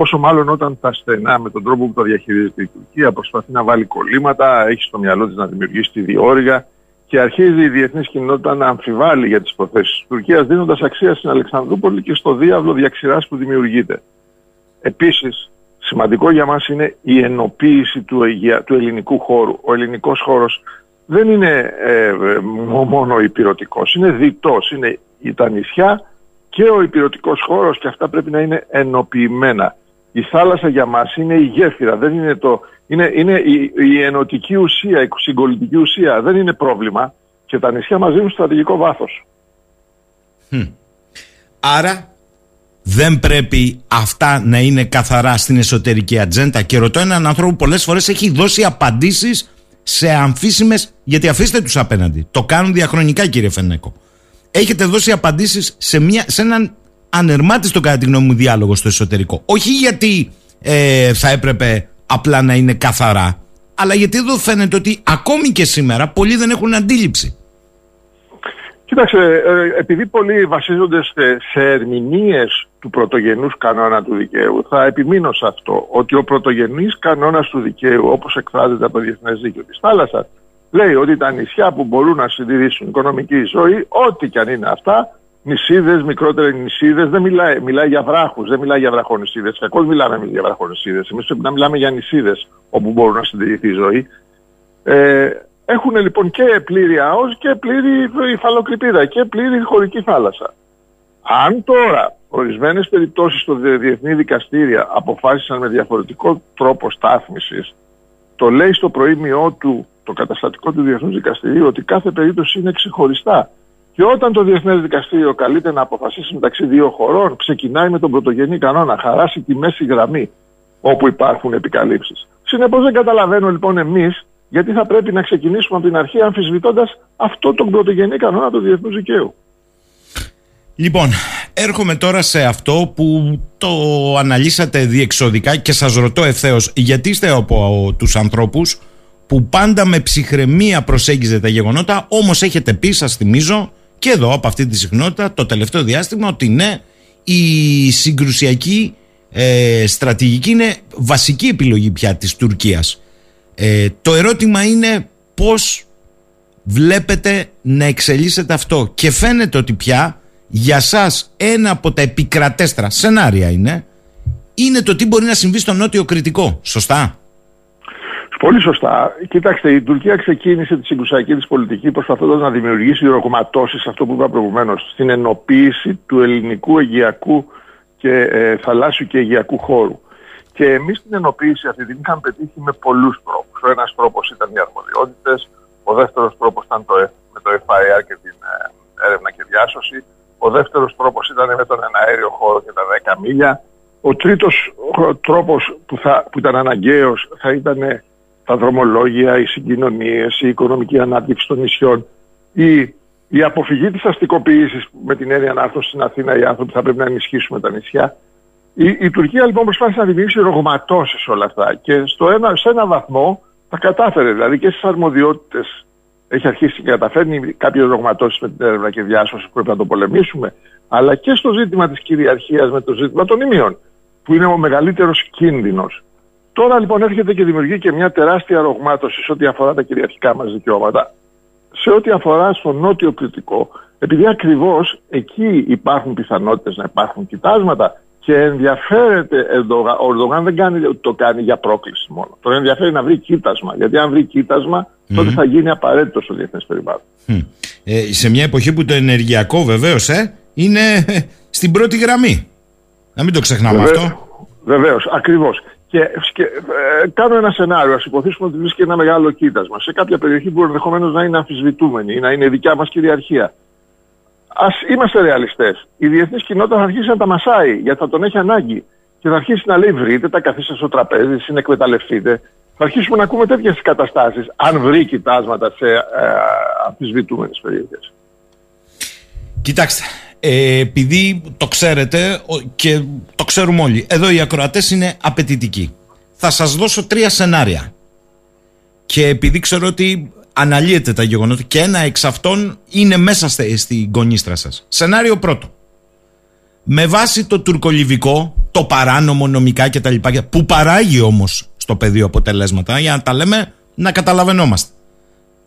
S6: Όσο μάλλον όταν τα στενά με τον τρόπο που τα διαχειρίζεται η Τουρκία προσπαθεί να βάλει κολλήματα, έχει στο μυαλό της να δημιουργήσει τη διόρυγα και αρχίζει η διεθνής κοινότητα να αμφιβάλλει για τις προθέσεις της Τουρκίας, δίνοντας αξία στην Αλεξανδρούπολη και στο διάβλο διαξηράς που δημιουργείται. Επίσης, σημαντικό για μας είναι η ενοποίηση του, του ελληνικού χώρου. Ο ελληνικός χώρος δεν είναι ε, μόνο υπηρετικός, είναι διτός. Είναι τα νησιά και ο υπηρετικός χώρος και αυτά πρέπει να είναι ενοποιημένα. Η θάλασσα για μας είναι η γέφυρα, δεν είναι, το, είναι, είναι η, η ενωτική ουσία, η συγκολητική ουσία, δεν είναι πρόβλημα και τα νησιά μας δίνουν στρατηγικό βάθος.
S4: Άρα δεν πρέπει αυτά να είναι καθαρά στην εσωτερική ατζέντα και ρωτώ έναν άνθρωπο που πολλές φορές έχει δώσει απαντήσεις σε αμφίσιμες, γιατί αφήστε τους απέναντι, το κάνουν διαχρονικά κύριε Φενέκο έχετε δώσει απαντήσεις σε, μια, σε έναν ανερμάτιστο κατά τη γνώμη μου διάλογο στο εσωτερικό. Όχι γιατί ε, θα έπρεπε απλά να είναι καθαρά, αλλά γιατί εδώ φαίνεται ότι ακόμη και σήμερα πολλοί δεν έχουν αντίληψη.
S6: Κοίταξε, ε, επειδή πολλοί βασίζονται σε, σε ερμηνείες του πρωτογενούς κανόνα του δικαίου, θα επιμείνω σε αυτό, ότι ο πρωτογενής κανόνας του δικαίου, όπως εκφράζεται από το Διεθνές Δίκαιο της Θάλασσας, λέει ότι τα νησιά που μπορούν να συντηρήσουν οικονομική ζωή, ό,τι και αν είναι αυτά, νησίδες, μικρότερες νησίδες, δεν μιλάει, μιλάει για βράχους, δεν μιλάει για βραχονισίδε. Κακώς μιλάμε για βραχονισίδε. Εμείς πρέπει να μιλάμε για νησίδες όπου μπορούν να συντηρηθεί η ζωή. Ε, έχουν λοιπόν και πλήρη ΑΟΣ και πλήρη υφαλοκρηπίδα και πλήρη χωρική θάλασσα. Αν τώρα ορισμένες περιπτώσεις στο διεθνή δικαστήρια αποφάσισαν με διαφορετικό τρόπο στάθμισης, το λέει στο προήμιό του το καταστατικό του Διεθνούς Δικαστηρίου ότι κάθε περίπτωση είναι ξεχωριστά. Και όταν το Διεθνές Δικαστήριο καλείται να αποφασίσει μεταξύ δύο χωρών, ξεκινάει με τον πρωτογενή κανόνα, χαράσει τη μέση γραμμή όπου υπάρχουν επικαλύψεις. Συνεπώς δεν καταλαβαίνω λοιπόν εμείς γιατί θα πρέπει να ξεκινήσουμε από την αρχή αμφισβητώντας αυτό τον πρωτογενή κανόνα του διεθνούς δικαίου.
S4: Λοιπόν, έρχομαι τώρα σε αυτό που το αναλύσατε διεξοδικά και σας ρωτώ ευθέως γιατί είστε από τους ανθρώπους που πάντα με ψυχραιμία προσέγγιζε τα γεγονότα, όμως έχετε πει, σας θυμίζω, και εδώ από αυτή τη συχνότητα το τελευταίο διάστημα, ότι ναι, η συγκρουσιακή ε, στρατηγική είναι βασική επιλογή πια της Τουρκίας. Ε, το ερώτημα είναι πώς βλέπετε να εξελίσσεται αυτό και φαίνεται ότι πια για σας ένα από τα επικρατέστερα σενάρια είναι είναι το τι μπορεί να συμβεί στο νότιο κριτικό. Σωστά;
S6: Πολύ σωστά. Κοιτάξτε, η Τουρκία ξεκίνησε τη συγκρουσιακή της πολιτική προσπαθώντας να δημιουργήσει ρογματώσεις, αυτό που είπα προηγουμένως, στην ενοποίηση του ελληνικού αιγιακού και ε, θαλάσσιου και αιγιακού χώρου. Και εμείς την ενοποίηση αυτή την είχαμε πετύχει με πολλούς τρόπους. Ο ένας τρόπος ήταν οι αρμοδιότητες, ο δεύτερος τρόπος ήταν το, με το FIR και την ε, έρευνα και διάσωση, ο δεύτερος τρόπος ήταν με τον εναέριο χώρο και τα 10 μίλια. Ο τρίτος τρόπος που, που ήταν αναγκαίος θα ήταν τα δρομολόγια, οι συγκοινωνίες, η οικονομική ανάπτυξη των νησιών, η, η αποφυγή της αστικοποίησης με την έννοια να έρθουν στην Αθήνα οι άνθρωποι θα πρέπει να ενισχύσουμε τα νησιά. Η, η Τουρκία λοιπόν προσπάθησε να δημιουργήσει ρογματώσεις όλα αυτά και στο ένα, σε ένα βαθμό τα κατάφερε. Δηλαδή και στις αρμοδιότητες έχει αρχίσει και καταφέρνει κάποιες ρογματώσεις με την έρευνα και διάσωση που πρέπει να το πολεμήσουμε, αλλά και στο ζήτημα της κυριαρχίας με το ζήτημα των ημείων, που είναι ο μεγαλύτερος κίνδυνος. Τώρα λοιπόν έρχεται και δημιουργεί και μια τεράστια ρογμάτωση σε ό,τι αφορά τα κυριαρχικά μας δικαιώματα. Σε ό,τι αφορά στο νότιο κριτικό, επειδή ακριβώς εκεί υπάρχουν πιθανότητες να υπάρχουν κοιτάσματα και ενδιαφέρεται ο Ερντογάν δεν κάνει, το κάνει για πρόκληση μόνο. Τον ενδιαφέρει να βρει κοίτασμα. Γιατί αν βρει κοίτασμα, τότε θα γίνει απαραίτητος στο διεθνές περιβάλλον.
S4: Ε, σε μια εποχή που το ενεργειακό βεβαίως ε, είναι στην πρώτη γραμμή. Να μην το ξεχνάμε αυτό.
S6: Βεβαίως, ακριβώς. Και, και ε, κάνω ένα σενάριο. Α υποθέσουμε ότι βρίσκει ένα μεγάλο κοίτασμα σε κάποια περιοχή που ενδεχομένως να είναι αμφισβητούμενη ή να είναι δικιά μας κυριαρχία. Α είμαστε ρεαλιστές. Η διεθνής κοινότητα θα αρχίσει να τα μασάει γιατί θα τον έχει ανάγκη. Και θα αρχίσει να λέει: Βρείτε, τα καθίστε στο τραπέζι, συνεκμεταλλευτείτε. Θα αρχίσουμε να ακούμε τέτοιες καταστάσεις, αν βρει κοιτάσματα σε ε, αμφισβητούμενες περιοχές.
S4: Κοιτάξτε, ε, επειδή το ξέρετε και το ξέρουμε όλοι, εδώ οι ακροατές είναι απαιτητικοί. Θα σας δώσω τρία σενάρια. Και επειδή ξέρω ότι αναλύετε τα γεγονότα και ένα εξ αυτών είναι μέσα στην κονίστρα σας. Σενάριο πρώτο. Με βάση το τουρκολιβικό, το παράνομο νομικά κτλ. που παράγει όμως στο πεδίο αποτελέσματα, για να τα λέμε να καταλαβαίνόμαστε.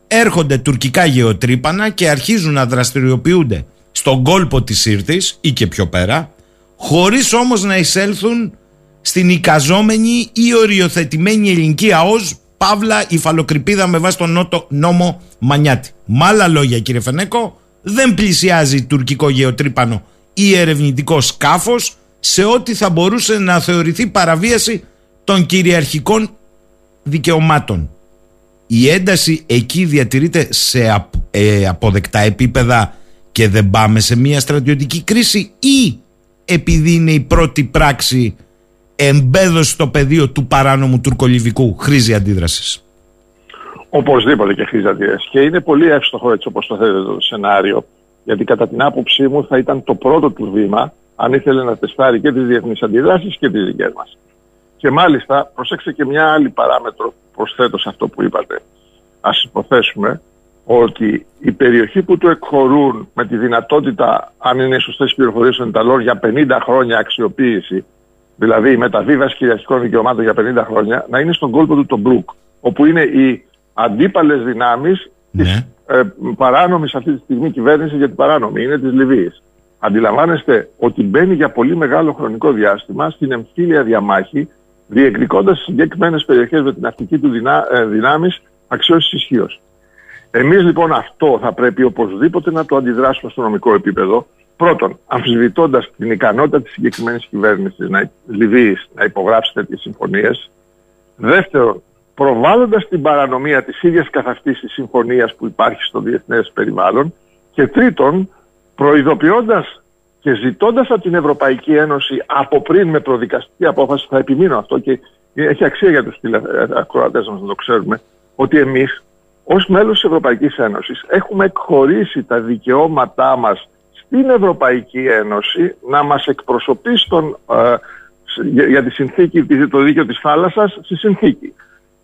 S4: Έρχονται τουρκικά γεωτρύπανα και αρχίζουν να δραστηριοποιούνται στον κόλπο της Σύρτης ή και πιο πέρα, χωρίς όμως να εισέλθουν στην εικαζόμενη ή οριοθετημένη ελληνική ΑΟΣ Παύλα υφαλοκρηπίδα με βάση τον νόμο Μανιάτη. Με άλλα λόγια κύριε Φενέκο, δεν πλησιάζει τουρκικό γεωτρύπανο ή ερευνητικό σκάφος σε ό,τι θα μπορούσε να θεωρηθεί παραβίαση των κυριαρχικών δικαιωμάτων. Η ένταση εκεί διατηρείται σε ε, αποδεκτά επίπεδα και δεν πάμε σε μια στρατιωτική κρίση ή επειδή είναι η πρώτη πράξη εμπέδωση στο πεδίο του παράνομου τουρκολιβικού χρήζει αντίδρασης.
S6: Οπωσδήποτε και χρήζει αντίδρασης. Και είναι πολύ εύστοχο έτσι όπως το θέλετε το σενάριο. Γιατί κατά την άποψή μου θα ήταν το πρώτο του βήμα αν ήθελε να τεστάρει και τις διεθνείς αντιδράσεις και τις δικές μας. Και μάλιστα προσέξτε και μια άλλη παράμετρο προσθέτω σε αυτό που είπατε. Ας υποθέσουμε ότι η περιοχή που του εκχωρούν με τη δυνατότητα, αν είναι σωστές πληροφορίες των Ιταλών, για 50 χρόνια αξιοποίηση, δηλαδή η μεταβίβαση κυριαρχικών δικαιωμάτων για 50 χρόνια, να είναι στον κόλπο του τον Μπρουκ, όπου είναι οι αντίπαλες δυνάμεις ναι. της ε, παράνομης αυτή τη στιγμή κυβέρνησης για την παράνομη, είναι της Λιβύης. Αντιλαμβάνεστε ότι μπαίνει για πολύ μεγάλο χρονικό διάστημα στην εμφύλια διαμάχη, διεκδικώντας συγκεκριμένες περιοχές με την αστική του δυνά, ε, δυνάμεις αξιώσεις ισχύως. Εμείς λοιπόν αυτό θα πρέπει οπωσδήποτε να το αντιδράσουμε στο νομικό επίπεδο. Πρώτον, αμφισβητώντας την ικανότητα της συγκεκριμένης κυβέρνησης Λιβύης να υπογράψει τέτοιες συμφωνίες. Δεύτερον, προβάλλοντας την παρανομία της ίδιας καθ' αυτής της συμφωνίας που υπάρχει στο διεθνές περιβάλλον. Και τρίτον, προειδοποιώντας και ζητώντας από την Ευρωπαϊκή Ένωση από πριν με προδικαστική απόφαση, θα επιμείνω αυτό και έχει αξία για τους ακροατές μας να το ξέρουμε, ότι εμείς ως μέλος της Ευρωπαϊκής Ένωσης έχουμε εκχωρήσει τα δικαιώματά μας στην Ευρωπαϊκή Ένωση να μας εκπροσωπεί στον, ε, για, τη συνθήκη, το δίκαιο της θάλασσας στη συνθήκη.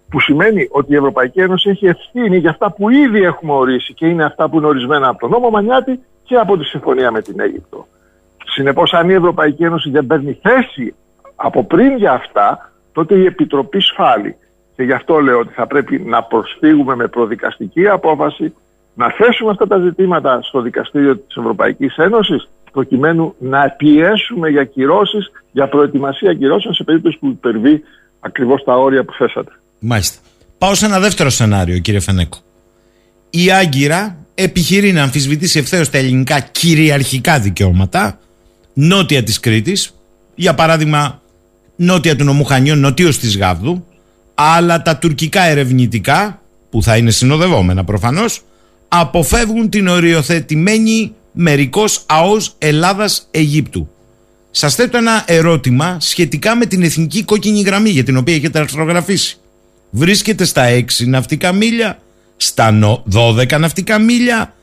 S6: Που σημαίνει ότι η Ευρωπαϊκή Ένωση έχει ευθύνη για αυτά που ήδη έχουμε ορίσει και είναι αυτά που είναι ορισμένα από τον νόμο Μανιάτη και από τη συμφωνία με την Αίγυπτο. Συνεπώς αν η Ευρωπαϊκή Ένωση δεν παίρνει θέση από πριν για αυτά, τότε η Επιτροπή σφάλει. Και γι' αυτό λέω ότι θα πρέπει να προσφύγουμε με προδικαστική απόφαση, να θέσουμε αυτά τα ζητήματα στο Δικαστήριο της Ευρωπαϊκής Ένωσης, προκειμένου να πιέσουμε για κυρώσεις, για προετοιμασία κυρώσεων σε περίπτωση που υπερβεί ακριβώς τα όρια που θέσατε.
S4: Μάλιστα. Πάω σε ένα δεύτερο σενάριο, κύριε Φενέκο. Η Άγκυρα επιχειρεί να αμφισβητήσει ευθέως τα ελληνικά κυριαρχικά δικαιώματα νότια της Κρήτης, για παράδειγμα νότια του νομού Χανιών, νοτίως της Γάβδου, αλλά τα τουρκικά ερευνητικά, που θα είναι συνοδευόμενα προφανώς, αποφεύγουν την οριοθετημένη μερικός ΑΟΣ Ελλάδας-Αιγύπτου. Σας θέτω ένα ερώτημα σχετικά με την εθνική κόκκινη γραμμή για την οποία έχετε αρθρογραφήσει. Βρίσκεται στα 6 ναυτικά μίλια, στα 12 ναυτικά μίλια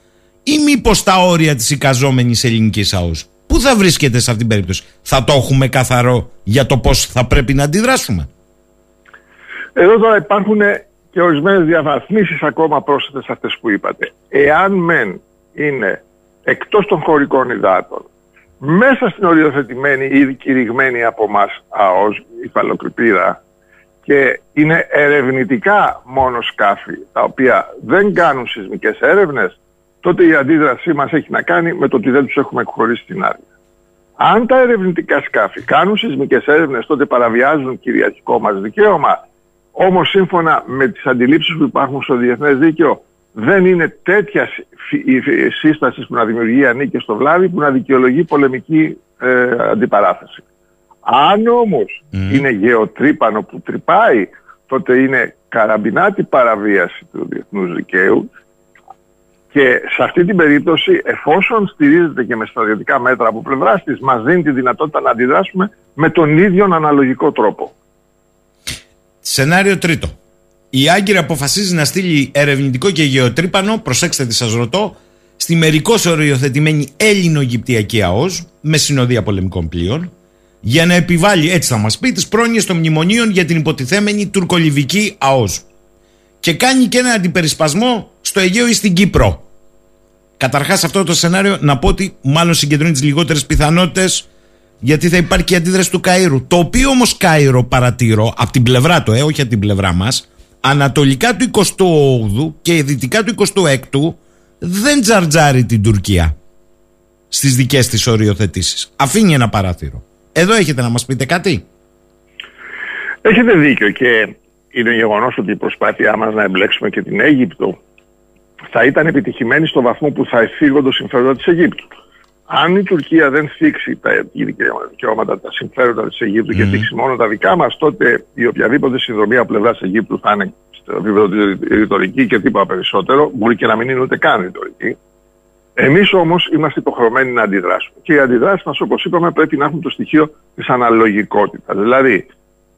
S4: ή μήπως στα όρια της εικαζόμενης ελληνικής ΑΟΣ; Πού θα βρίσκεται σε αυτήν την περίπτωση; Θα το έχουμε καθαρό για το πώς θα πρέπει να αντιδράσουμε;
S6: Εδώ τώρα υπάρχουν και ορισμένες διαβαθμίσεις ακόμα πρόσθετες σε αυτές που είπατε. Εάν μεν είναι εκτός των χωρικών υδάτων, μέσα στην οριοθετημένη ή κηρυγμένη από εμά ΑΟΣ, η φαλοκρηπίδα, και είναι ερευνητικά μόνο σκάφη, τα οποία δεν κάνουν σεισμικές έρευνες, τότε η αντίδρασή μας έχει να κάνει με το ότι δεν τους έχουμε εκχωρήσει την άδεια. Αν τα ερευνητικά σκάφη κάνουν σεισμικές έρευνες, τότε παραβιάζουν κυριαρχικό μας δικαίωμα, όμως σύμφωνα με τις αντιλήψεις που υπάρχουν στο διεθνές δίκαιο, δεν είναι τέτοια σύστασης που να δημιουργεί ανήκει στο βλάβη που να δικαιολογεί πολεμική ε, αντιπαράθεση. Αν όμως είναι γεωτρύπανο που τρυπάει, τότε είναι καραμπινάτη παραβίαση του διεθνούς δικαίου και σε αυτή την περίπτωση, εφόσον στηρίζεται και με στρατιωτικά μέτρα από πλευράς της, μας δίνει τη δυνατότητα να αντιδράσουμε με τον ίδιο αναλογικό τρόπο.
S4: Σενάριο τρίτο. Η Άγκυρα αποφασίζει να στείλει ερευνητικό και γεωτρύπανο, προσέξτε τι σας ρωτώ, στη μερικώς οριοθετημένη Έλληνο-Αιγυπτιακή ΑΟΣ με συνοδεία πολεμικών πλοίων, για να επιβάλλει, έτσι θα μας πει, τις πρόνοιες των μνημονίων για την υποτιθέμενη τουρκολιβική ΑΟΣ. Και κάνει και ένα αντιπερισπασμό στο Αιγαίο ή στην Κύπρο. Καταρχάς, αυτό το σενάριο να πω ότι μάλλον συγκεντρώνει τις λιγότερες πιθανότητες γιατί θα υπάρχει και η αντίδραση του Καΐρου. Το οποίο όμως Κάιρο παρατηρώ από την πλευρά του, ε, όχι από την πλευρά μας, ανατολικά του 28ου και δυτικά του 26ου δεν τζαρτζάρει την Τουρκία στις δικές της οριοθετήσεις. Αφήνει ένα παράθυρο. Εδώ έχετε να μας πείτε κάτι;
S6: Έχετε δίκιο και είναι γεγονός ότι η προσπάθειά μας να εμπλέξουμε και την Αίγυπτο θα ήταν επιτυχημένη στο βαθμό που θα εφήγονται συμφέροντα της Αιγύπτου. Αν η Τουρκία δεν θίξει τα δικαιώματα, τα συμφέροντα της Αιγύπτου mm. και θίξει μόνο τα δικά μας, τότε η οποιαδήποτε συνδρομή από πλευράς Αιγύπτου θα είναι στο επίπεδο ρητορική και τίποτα περισσότερο. Μπορεί και να μην είναι ούτε καν ρητορική. Εμείς όμως είμαστε υποχρεωμένοι να αντιδράσουμε. Και οι αντιδράσεις μας, όπως είπαμε, πρέπει να έχουν το στοιχείο της αναλογικότητας. Δηλαδή,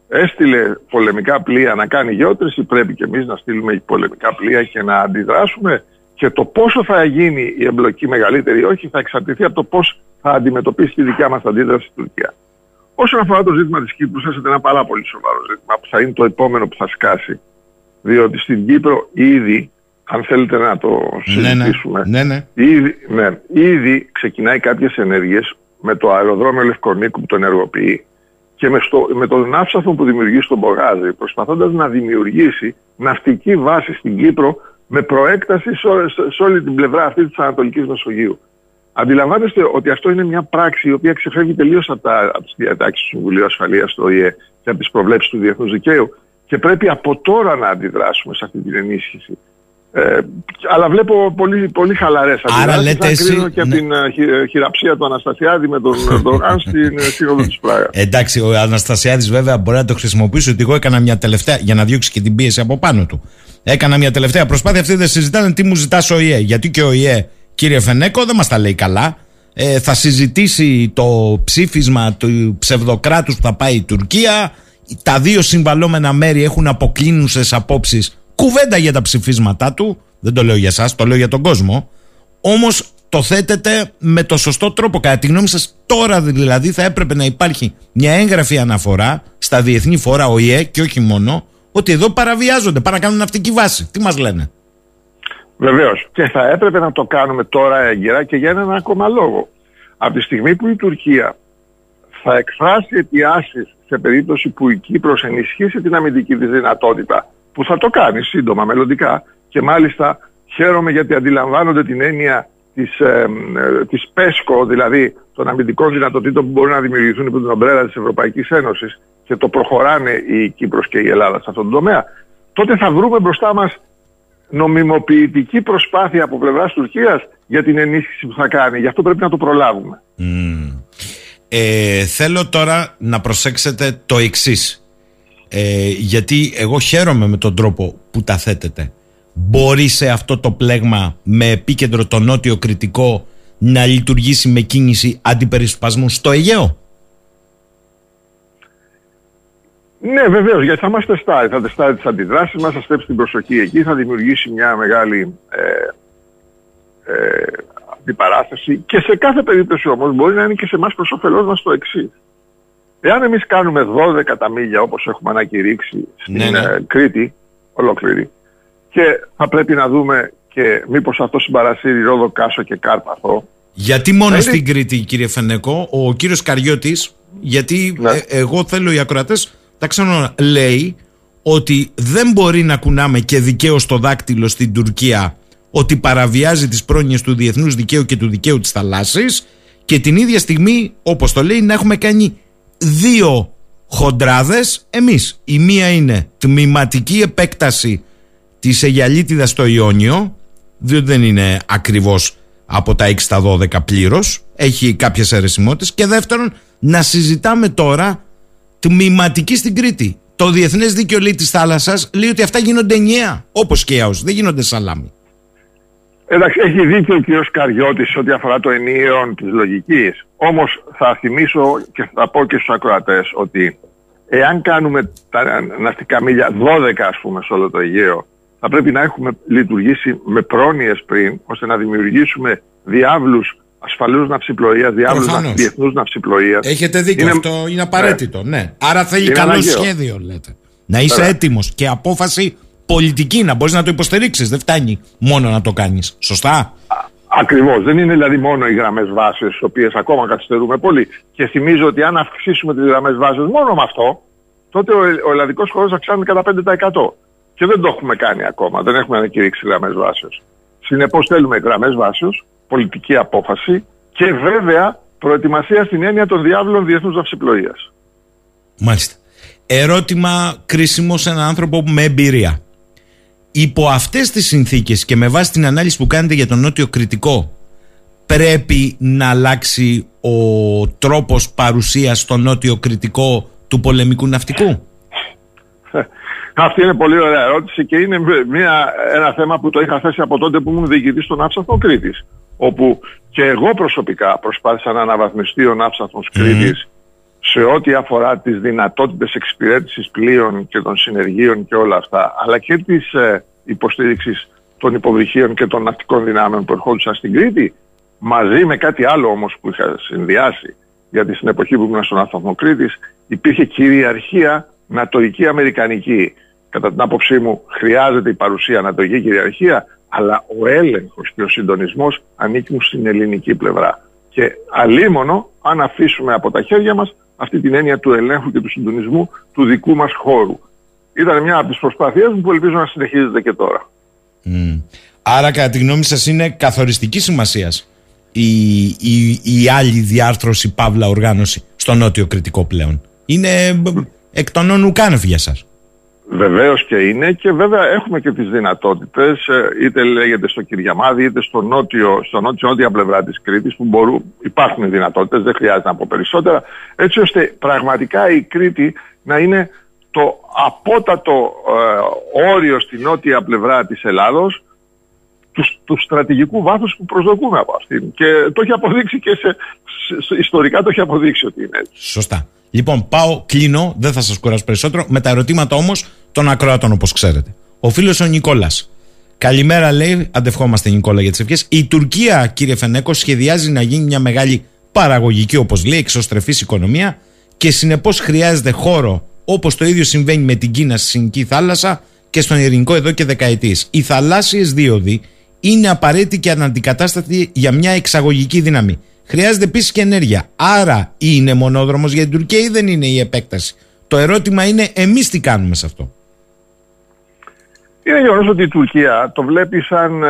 S6: έστειλε πολεμικά πλοία να κάνει γεώτρηση, πρέπει και εμείς να στείλουμε πολεμικά πλοία και να αντιδράσουμε και το πόσο θα γίνει η εμπλοκή μεγαλύτερη ή όχι θα εξαρτηθεί από το πώς θα αντιμετωπίσει τη δικιά μας αντίδραση στην Τουρκία. Όσον αφορά το ζήτημα της Κύπρου, θέσατε ένα πάρα πολύ σοβαρό ζήτημα που θα είναι το επόμενο που θα σκάσει. Διότι στην Κύπρο ήδη, αν θέλετε να το συζητήσουμε,
S4: ναι, ναι. ναι.
S6: Ήδη, ναι, ήδη ξεκινάει κάποιες ενέργειες με το αεροδρόμιο Λευκορνίκου που το ενεργοποιεί και με, στο, με τον ναύσαθο που δημιουργεί στον Πογάζη, προσπαθώντας να δημιουργήσει ναυτική βάση στην Κύπρο με προέκταση σε, όλη την πλευρά αυτή της Ανατολικής Μεσογείου. Αντιλαμβάνεστε ότι αυτό είναι μια πράξη η οποία ξεφεύγει τελείως από, τα, από τις διατάξεις του Συμβουλίου Ασφαλείας του ΟΗΕ και από τις προβλέψεις του διεθνούς δικαίου και πρέπει από τώρα να αντιδράσουμε σε αυτή την ενίσχυση. Ε, αλλά βλέπω πολύ, πολύ χαλαρές
S4: Άρα λέτε εσύ.
S6: και ναι. την uh, χειραψία του Αναστασιάδη με τον Ερντογάν στην σύνοδο της Πράγας.
S4: Εντάξει, ο Αναστασιάδης βέβαια μπορεί να το χρησιμοποιήσει ότι εγώ έκανα μια τελευταία. για να διώξει και την πίεση από πάνω του. Έκανα μια τελευταία προσπάθεια. Αυτοί δεν συζητάνε τι μου ζητάς ο ΙΕ. Γιατί και ο ΙΕ, κύριε Φενέκο, δεν μας τα λέει καλά. Ε, θα συζητήσει το ψήφισμα του ψευδοκράτους που θα πάει η Τουρκία. Τα δύο συμβαλόμενα μέρη έχουν αποκλίνουσες απόψεις κουβέντα για τα ψηφίσματά του. Δεν το λέω για εσάς, το λέω για τον κόσμο. Όμως το θέτετε με το σωστό τρόπο. Κατά τη γνώμη σας, τώρα δηλαδή θα έπρεπε να υπάρχει μια έγγραφη αναφορά στα διεθνή φόρα ΟΗΕ και όχι μόνο, ότι εδώ παραβιάζονται, para να κάνουν ναυτική βάση. Τι μας λένε;
S6: Βεβαίως. Και θα έπρεπε να το κάνουμε τώρα έγκαιρα και για έναν ακόμα λόγο. Από τη στιγμή που η Τουρκία θα εκφράσει αιτιάσεις σε περίπτωση που η Κύπρος ενισχύσει την αμυντική της δυνατότητα, που θα το κάνει σύντομα, μελλοντικά, και μάλιστα χαίρομαι γιατί αντιλαμβάνονται την έννοια της, ε, της ΠΕΣΚΟ, δηλαδή των αμυντικών δυνατοτήτων που μπορούν να δημιουργηθούν υπό την ομπρέλα της Ευρωπαϊκής Ένωσης και το προχωράνε η Κύπρος και η Ελλάδα σε αυτόν τον τομέα, τότε θα βρούμε μπροστά μας νομιμοποιητική προσπάθεια από πλευράς Τουρκίας για την ενίσχυση που θα κάνει. Γι' αυτό πρέπει να το προλάβουμε.
S4: Ε, θέλω τώρα να προσέξετε το εξής. Ε, γιατί εγώ χαίρομαι με τον τρόπο που τα θέτετε. Μπορεί σε αυτό το πλέγμα με επίκεντρο το νότιο κριτικό να λειτουργήσει με κίνηση αντιπερισπασμού στο Αιγαίο;
S6: Ναι, βεβαίως, γιατί θα μα τεστάρει. Θα τεστάρει τις αντιδράσεις μας, θα στρέψει την προσοχή εκεί, θα δημιουργήσει μια μεγάλη ε, ε, αντιπαράθεση. Και σε κάθε περίπτωση όμως μπορεί να είναι και σε εμάς προς όφελός μα το εξής. Εάν εμείς κάνουμε 12 τα μίλια όπως έχουμε ανακηρύξει στην ναι, ναι. Ε, Κρήτη, ολόκληρη, και θα πρέπει να δούμε και μήπως αυτό συμπαρασύρει Ρόδο Κάσο και Κάρπαθο.
S4: Γιατί μόνο στην Κρήτη, κύριε Φενέκο, ο κύριος Καριώτης, γιατί ναι. ε, εγώ θέλω οι ακροατές τα ξανά λέει ότι δεν μπορεί να κουνάμε και δικαίως το δάκτυλο στην Τουρκία ότι παραβιάζει τις πρόνοιες του διεθνούς δικαίου και του δικαίου της θαλάσσης και την ίδια στιγμή, όπως το λέει, να έχουμε κάνει δύο χοντράδες εμείς. Η μία είναι τμηματική επέκταση της Αιγιαλίτιδας στο Ιόνιο, διότι δεν είναι ακριβώς από τα 6 στα 12 πλήρως, έχει κάποιες αιρεσιμότητες και δεύτερον να συζητάμε τώρα τμηματική στην Κρήτη. Το Διεθνές Δίκαιο λέει της θάλασσας λέει ότι αυτά γίνονται ενιαία, όπως και έως, δεν γίνονται σαλάμι.
S6: Εντάξει, έχει δίκιο ο κ. Καριώτης ό,τι αφορά το ενίο της λογικής. Όμως θα θυμίσω και θα πω και στους ακροατές ότι εάν κάνουμε τα ναυτικά μίλια 12 ας πούμε σε όλο το Αιγαίο, θα πρέπει να έχουμε λειτουργήσει με πρόνοιες πριν, ώστε να δημιουργήσουμε διάβλους ασφαλούς ναυσιπλοείας, διάβλους διεθνούς ναυσιπλοείας.
S4: Έχετε δίκιο, είναι... αυτό είναι απαραίτητο. Ναι. ναι. Άρα θέλει καλό σχέδιο, λέτε. Να είσαι έτοιμος και απόφαση πολιτική, να μπορείς να το υποστηρίξεις. Δεν φτάνει μόνο να το κάνεις. Σωστά;
S6: Ακριβώς. Δεν είναι δηλαδή μόνο οι γραμμές βάση, τι οποίες ακόμα καθυστερούμε πολύ. Και θυμίζω ότι αν αυξήσουμε τις γραμμές βάση μόνο με αυτό, τότε ο, ο ελλαδικός χώρος αυξάνεται κατά 5%. Και δεν το έχουμε κάνει ακόμα. Δεν έχουμε ανακηρύξει γραμμές βάσεως. Συνεπώς θέλουμε γραμμές βάσεως, πολιτική απόφαση και βέβαια προετοιμασία στην έννοια των διάβλων διεθνούς ναυσιπλοείας.
S4: Μάλιστα. Ερώτημα κρίσιμο σε έναν άνθρωπο με εμπειρία υπό αυτές τις συνθήκες και με βάση την ανάλυση που κάνετε για τον Νότιο Κρητικό πρέπει να αλλάξει ο τρόπος παρουσίας στο Νότιο Κρητικό του πολεμικού ναυτικού;
S6: Αυτή είναι πολύ ωραία ερώτηση και είναι μια, ένα θέμα που το είχα θέσει από τότε που ήμουν διοικητής στον Άψαθμο Κρήτης. Όπου και εγώ προσωπικά προσπάθησα να αναβαθμιστεί ο Άψαθμο Κρήτης σε ό,τι αφορά τις δυνατότητες εξυπηρέτησης πλοίων και των συνεργείων και όλα αυτά, αλλά και της ε, υποστήριξης των υποβρυχίων και των ναυτικών δυνάμεων που ερχόντουσαν στην Κρήτη, μαζί με κάτι άλλο όμως που είχα συνδυάσει, γιατί στην εποχή που ήμουν στον Άθαθμο Κρήτης υπήρχε κυριαρχία νατοική αμερικανική. Κατά την άποψή μου χρειάζεται η παρουσία νατοική κυριαρχία, αλλά ο έλεγχος και ο συντονισμός ανήκουν στην ελληνική πλευρά. Και αλίμονο αν αφήσουμε από τα χέρια μας αυτή την έννοια του ελέγχου και του συντονισμού του δικού μας χώρου. Ήταν μια από τις προσπάθειές μου που ελπίζω να συνεχίζεται και τώρα.
S4: Άρα κατά τη γνώμη σας είναι καθοριστική σημασίας η, η, η άλλη διάρθρωση παύλα οργάνωση στο νότιο κριτικό πλέον. Είναι εκ των όνου για σας.
S6: Βεβαίως και είναι και βέβαια έχουμε και τις δυνατότητες ε, είτε λέγεται στο Κυριαμάδι είτε στο νότιο, στο νότιο νότια πλευρά της Κρήτης που μπορούν, υπάρχουν δυνατότητες, δεν χρειάζεται να πω περισσότερα έτσι ώστε πραγματικά η Κρήτη να είναι το απότατο ε, όριο στη νότια πλευρά της Ελλάδος τους, τους στρατηγικού βάθους που προσδοκούμε από αυτήν και το έχει αποδείξει και σε, ιστορικά το έχει αποδείξει ότι είναι έτσι.
S4: Σωστά. Λοιπόν, πάω, κλείνω, δεν θα σας κουράσω περισσότερο, με τα ερωτήματα όμως των ακροατών, όπως ξέρετε. Ο φίλος ο Νικόλας. Καλημέρα, λέει, αντευχόμαστε Νικόλα για τις ευχές. Η Τουρκία, κύριε Φενέκο, σχεδιάζει να γίνει μια μεγάλη παραγωγική, όπως λέει, εξωστρεφής οικονομία και συνεπώς χρειάζεται χώρο, όπως το ίδιο συμβαίνει με την Κίνα στη Συνική Θάλασσα και στον Ειρηνικό εδώ και δεκαετίες. Οι θαλάσσιες δίωδοι είναι απαραίτητη και αναντικατάστατη για μια εξαγωγική δύναμη. Χρειάζεται επίσης και ενέργεια. Άρα είναι μονόδρομος για την Τουρκία ή δεν είναι η επέκταση. Το ερώτημα είναι εμείς τι κάνουμε σε αυτό;
S6: Είναι γεγονός ότι η Τουρκία το βλέπει σαν ε,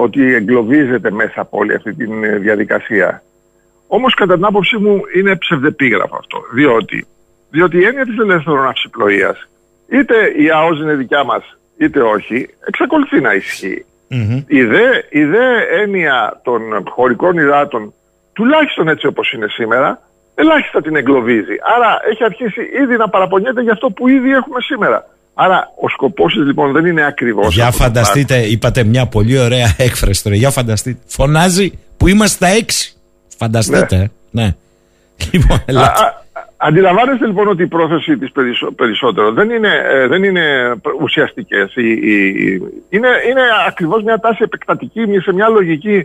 S6: ότι εγκλωβίζεται μέσα από όλη αυτή τη ε, διαδικασία. Όμως, κατά την άποψή μου, είναι ψευδεπίγραφο αυτό. Διότι, διότι η έννοια της ελεύθερων αυσιπλοεία, είτε η ΑΟΣ είναι δικιά μας, είτε όχι, εξακολουθεί να ισχύει. Η, δε, η δε έννοια των χωρικών υδάτων, τουλάχιστον έτσι όπως είναι σήμερα, ελάχιστα την εγκλωβίζει. Άρα έχει αρχίσει ήδη να παραπονιέται για αυτό που ήδη έχουμε σήμερα. Άρα ο σκοπός της λοιπόν δεν είναι ακριβώς...
S4: Για φανταστείτε, είπατε μια πολύ ωραία έκφραση τώρα. Για φανταστείτε. Φωνάζει που είμαστε στα έξι. Φανταστείτε. Ναι. ναι.
S6: Λοιπόν, Αντιλαμβάνεστε λοιπόν ότι η πρόθεση της περισσότερο δεν είναι, ε, δεν είναι ουσιαστικές. είναι, είναι ακριβώς μια τάση επεκτατική σε μια λογική ε,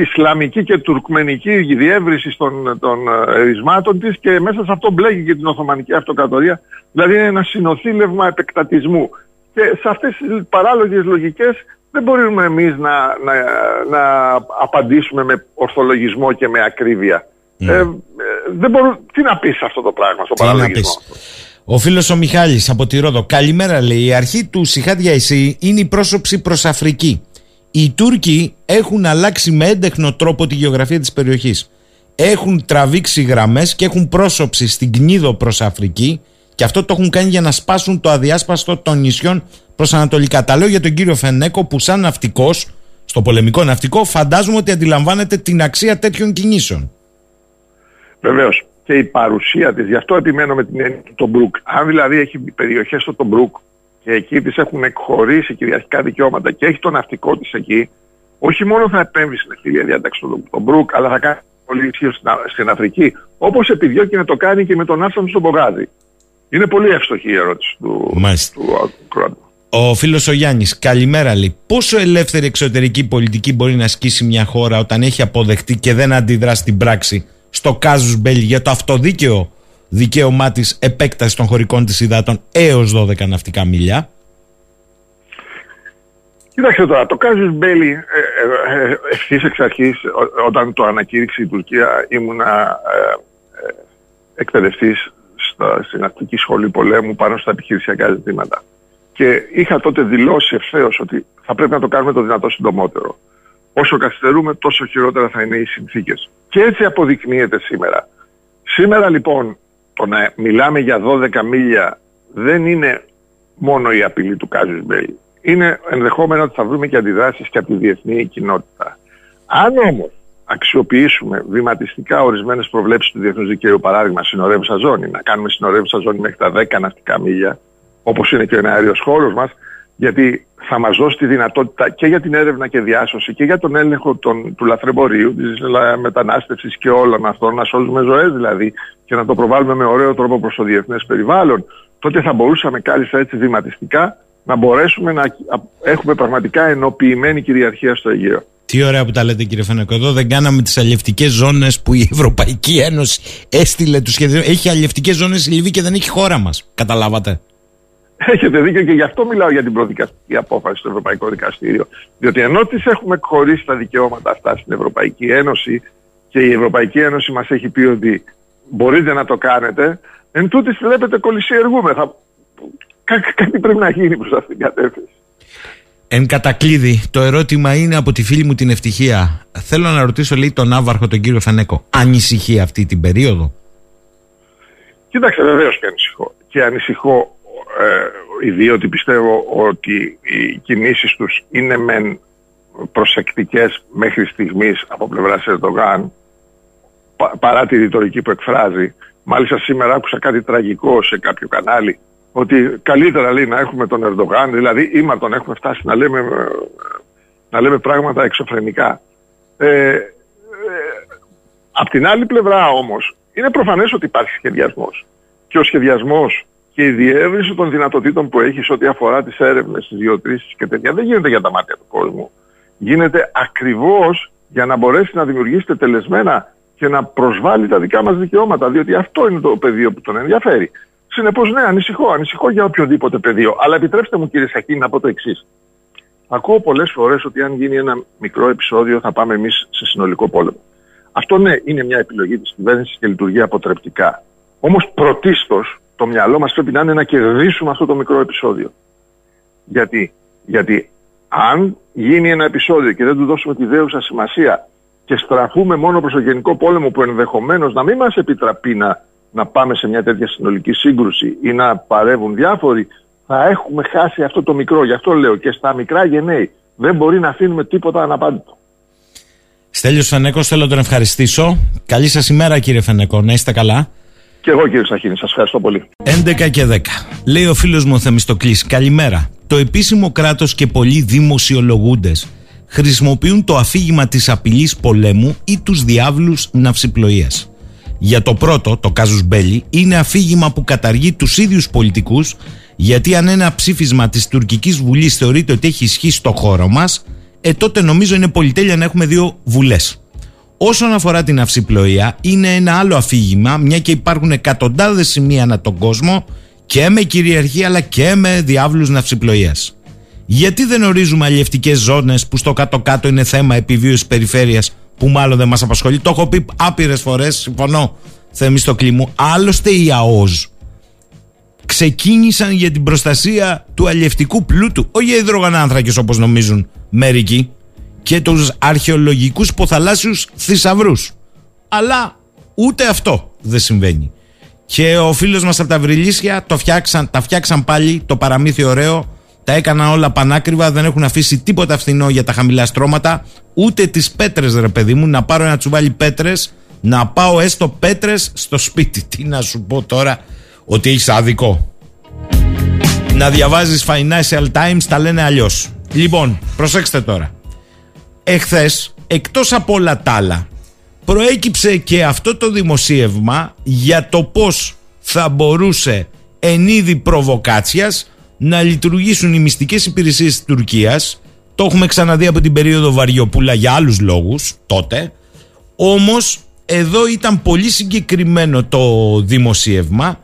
S6: Ισλαμική και Τουρκμενική διεύρυνση των, των ερισμάτων της και μέσα σε αυτό μπλέκει και την Οθωμανική Αυτοκρατορία. Δηλαδή είναι ένα συνοθήλευμα επεκτατισμού. Και σε αυτές τις παράλογες λογικές δεν μπορούμε εμείς να, να, να απαντήσουμε με ορθολογισμό και με ακρίβεια. Ναι. Ε, δεν μπορώ, τι να πεις αυτό το πράγμα στο παραλογισμό;
S4: Ο φίλος ο Μιχάλης από τη Ρόδο. Καλημέρα, λέει. Η αρχή του Σιχάτια Ισή είναι η πρόσωψη προς Αφρική. Οι Τούρκοι έχουν αλλάξει με έντεχνο τρόπο τη γεωγραφία της περιοχής. Έχουν τραβήξει γραμμές και έχουν πρόσωψη στην Κνίδο προς Αφρική και αυτό το έχουν κάνει για να σπάσουν το αδιάσπαστο των νησιών προς Ανατολικά. Τα λέω για τον κύριο Φενέκο που, σαν ναυτικός, στο πολεμικό ναυτικό, φαντάζομαι ότι αντιλαμβάνεται την αξία τέτοιων κινήσεων.
S6: Βεβαίως. Και η παρουσία της, γι' αυτό επιμένω με την έννοια του Μπρουκ. Αν δηλαδή έχει περιοχές στο Μπρουκ και εκεί τη έχουν εκχωρήσει κυριαρχικά δικαιώματα και έχει το ναυτικό της εκεί, όχι μόνο θα επέμβει στην ευθύλια διάταξη του Μπρουκ, αλλά θα κάνει πολύ ισχύω στην Αφρική, όπως επιδιώκει να το κάνει και με τον Άσαντ στον Πογάδη. Είναι πολύ εύστοχη η ερώτηση του, του
S4: Ο φίλος ο Γιάννης, καλημέρα λέει. Πόσο ελεύθερη εξωτερική πολιτική μπορεί να ασκήσει μια χώρα όταν έχει αποδεχτεί και δεν αντιδρά στην πράξη στο Κάζους Μπέλ για το αυτοδίκαιο; Δικαίωμά της επέκτασης των χωρικών της υδάτων έως 12 ναυτικά μίλια.
S6: Κοίταξε τώρα, το Κάζους Μπέλι ε, ε, ε, ευθύς εξ αρχής, όταν το ανακήρυξε η Τουρκία, ήμουνα ε, εκπαιδευτής στην Αστική Σχολή Πολέμου πάνω στα επιχειρησιακά ζητήματα. Και είχα τότε δηλώσει ευθέως ότι θα πρέπει να το κάνουμε το δυνατό συντομότερο. Όσο καθυστερούμε, τόσο χειρότερα θα είναι οι συνθήκες. Και έτσι αποδεικνύεται σήμερα. Σήμερα λοιπόν το να μιλάμε για 12 μίλια δεν είναι μόνο η απειλή του Κάζου Μπέι. Είναι ενδεχόμενο ότι θα βρούμε και αντιδράσεις και από τη διεθνή κοινότητα. Αν όμως αξιοποιήσουμε βηματιστικά ορισμένες προβλέψεις του διεθνούς δικαίου, παράδειγμα συνορεύουσα ζώνη, να κάνουμε συνορεύουσα ζώνη μέχρι τα 10 ναυτικά μίλια, όπως είναι και ο αέριος χώρος μας, γιατί θα μας δώσει τη δυνατότητα και για την έρευνα και διάσωση και για τον έλεγχο των, του λαθρεμπορίου, της μετανάστευσης και όλων αυτών, να σώζουμε ζωές δηλαδή και να το προβάλλουμε με ωραίο τρόπο προς το διεθνές περιβάλλον, τότε θα μπορούσαμε κάλλιστα έτσι βηματιστικά να μπορέσουμε να έχουμε πραγματικά ενοποιημένη κυριαρχία στο Αιγαίο.
S4: Τι ωραία που τα λέτε κύριε Φενεκό. Εδώ δεν κάναμε τις αλληλευτικέ ζώνες που η Ευρωπαϊκή Ένωση έστειλε τους σχεδιασμού. Έχει αλληλευτικέ ζώνες η Λιβύη και δεν έχει χώρα μας. Καταλάβατε.
S6: Έχετε δίκιο και γι' αυτό μιλάω για την προδικαστική απόφαση στο Ευρωπαϊκό Δικαστήριο. Διότι ενώ τι έχουμε χωρίσει τα δικαιώματα αυτά στην Ευρωπαϊκή Ένωση και η Ευρωπαϊκή Ένωση μας έχει πει ότι μπορείτε να το κάνετε, εν τούτης βλέπετε κολυσιεργούμε. κάτι πρέπει να γίνει προς αυτήν την κατεύθυνση.
S4: Εν κατακλείδη, το ερώτημα είναι από τη φίλη μου την ευτυχία. Θέλω να ρωτήσω, λέει, τον Άβαρχο, τον κύριο Φανέκο. Ανησυχεί αυτή την περίοδο;
S6: Κοίταξε, βεβαίως και ανησυχώ. Και ανησυχώ ε, διότι πιστεύω ότι οι κινήσεις τους είναι μεν προσεκτικές μέχρι στιγμής από πλευράς Ερντογάν παρά τη ρητορική που εκφράζει. Μάλιστα σήμερα άκουσα κάτι τραγικό σε κάποιο κανάλι ότι καλύτερα λέει να έχουμε τον Ερντογάν, δηλαδή ήμαρτον έχουμε φτάσει να λέμε, να λέμε πράγματα εξωφρενικά. Ε, ε, απ' την άλλη πλευρά όμως είναι προφανές ότι υπάρχει σχεδιασμός και ο σχεδιασμός και η διεύρυνση των δυνατοτήτων που έχεις ό,τι αφορά τις έρευνες, τις διοτρήσει και τέτοια δεν γίνεται για τα μάτια του κόσμου. Γίνεται ακριβώς για να μπορέσει να δημιουργήσει τελεσμένα και να προσβάλλει τα δικά μας δικαιώματα. Διότι αυτό είναι το πεδίο που τον ενδιαφέρει. Συνεπώς, ναι, ανησυχώ. Ανησυχώ για οποιοδήποτε πεδίο. Αλλά επιτρέψτε μου, κύριε Σακίνη, να πω το εξής. Ακούω πολλές φορές ότι αν γίνει ένα μικρό επεισόδιο θα πάμε εμείς σε συνολικό πόλεμο. Αυτό ναι, είναι μια επιλογή της κυβέρνησης και λειτουργεί αποτρεπτικά. Όμως πρωτίστως το μυαλό μας πρέπει να είναι να κερδίσουμε αυτό το μικρό επεισόδιο. Γιατί, Γιατί αν γίνει ένα επεισόδιο και δεν του δώσουμε τη δέουσα σημασία και στραφούμε μόνο προς το γενικό πόλεμο που ενδεχομένως να μην μας επιτραπεί να, να πάμε σε μια τέτοια συνολική σύγκρουση ή να παρεύουν διάφοροι, θα έχουμε χάσει αυτό το μικρό. Γι' αυτό λέω και στα μικρά γενναίη δεν μπορεί να αφήνουμε τίποτα αναπάντητο.
S4: Στέλιος Φενέκος, θέλω να τον ευχαριστήσω. Καλή σας ημέρα, κύριε Φενέκο. Να είστε καλά.
S6: Και εγώ, κύριε Σαχίνη, σας ευχαριστώ πολύ.
S4: 11 και 10. Λέει ο φίλος μου ο Θεμιστοκλής. Καλημέρα. Το επίσημο κράτος και πολλοί δημοσιολογούντες χρησιμοποιούν το αφήγημα της απειλής πολέμου ή τους διάβλους ναυσιπλοείας. Για το πρώτο, το κάζους μπέλι, είναι αφήγημα που καταργεί τους ίδιους πολιτικούς γιατί αν ένα ψήφισμα της τουρκικής βουλής θεωρείται ότι έχει ισχύ στο χώρο μας, ε τότε νομίζω είναι πολυτέλεια να έχουμε δύο βουλές. Όσον αφορά την αυσιπλοεία, είναι ένα άλλο αφήγημα, μια και υπάρχουν εκατοντάδες σημεία ανά τον κόσμο και με κυριαρχία αλλά και με διάβλους ναυσιπλοείας. Γιατί δεν ορίζουμε αλλιευτικές ζώνες που στο κάτω-κάτω είναι θέμα επιβίωσης περιφέρειας που μάλλον δεν μας απασχολεί; Το έχω πει άπειρες φορές, συμφωνώ, στο κλίμου. Άλλωστε οι ΑΟΖ ξεκίνησαν για την προστασία του αλλιευτικού πλούτου, όχι για υδρογονάνθρακες όπως νομίζουν μερικοί, και τους αρχαιολογικούς ποθαλάσσιους θησαυρούς. Αλλά ούτε αυτό δεν συμβαίνει. Και ο φίλος μας από τα Βρυλίσια το φτιάξαν, τα φτιάξαν πάλι το παραμύθι ωραίο τα έκαναν όλα πανάκριβα, δεν έχουν αφήσει τίποτα φθηνό για τα χαμηλά στρώματα, ούτε τις πέτρες, ρε παιδί μου, να πάρω ένα τσουβάλι πέτρες, να πάω έστω πέτρες στο σπίτι. Τι να σου πω τώρα, ότι έχεις άδικο. Να διαβάζεις Financial Times, τα λένε αλλιώς. Λοιπόν, προσέξτε τώρα. Εχθές, εκτός από όλα τα άλλα, προέκυψε και αυτό το δημοσίευμα για το πώς θα μπορούσε εν είδη προβοκάτσιας να λειτουργήσουν οι μυστικές υπηρεσίες της Τουρκίας. Το έχουμε ξαναδεί από την περίοδο Βαριοπούλα για άλλους λόγους τότε. Όμως εδώ ήταν πολύ συγκεκριμένο το δημοσίευμα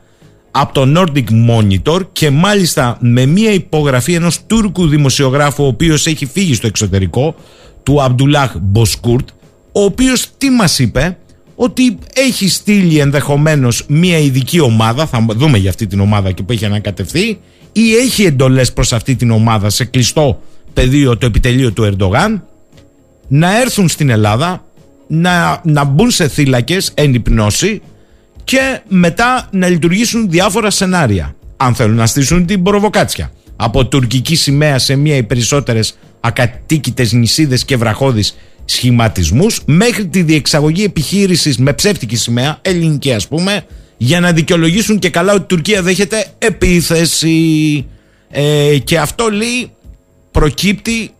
S4: από το Nordic Monitor και μάλιστα με μία υπογραφή ενός Τούρκου δημοσιογράφου ο οποίος έχει φύγει στο εξωτερικό του Αμπτουλάχ Μποσκούρτ ο οποίος τι μας είπε; Ότι έχει στείλει ενδεχομένως μία ειδική ομάδα θα δούμε για αυτή την ομάδα και που έχει ανακατευθεί ή έχει εντολές προς αυτή την ομάδα σε κλειστό πεδίο το επιτελείο του Ερντογάν να έρθουν στην Ελλάδα να, να μπουν σε θύλακες εν υπνώση και μετά να λειτουργήσουν διάφορα σενάρια αν θέλουν να στήσουν την προβοκάτσια από τουρκική σημαία σε μία ή περισσότερες ακατοίκητες νησίδες και βραχώδεις σχηματισμούς μέχρι τη διεξαγωγή επιχείρησης με ψεύτικη σημαία, ελληνική ας πούμε για να δικαιολογήσουν και καλά ότι η Τουρκία δέχεται επίθεση. Ε, και αυτό λέει προκύπτει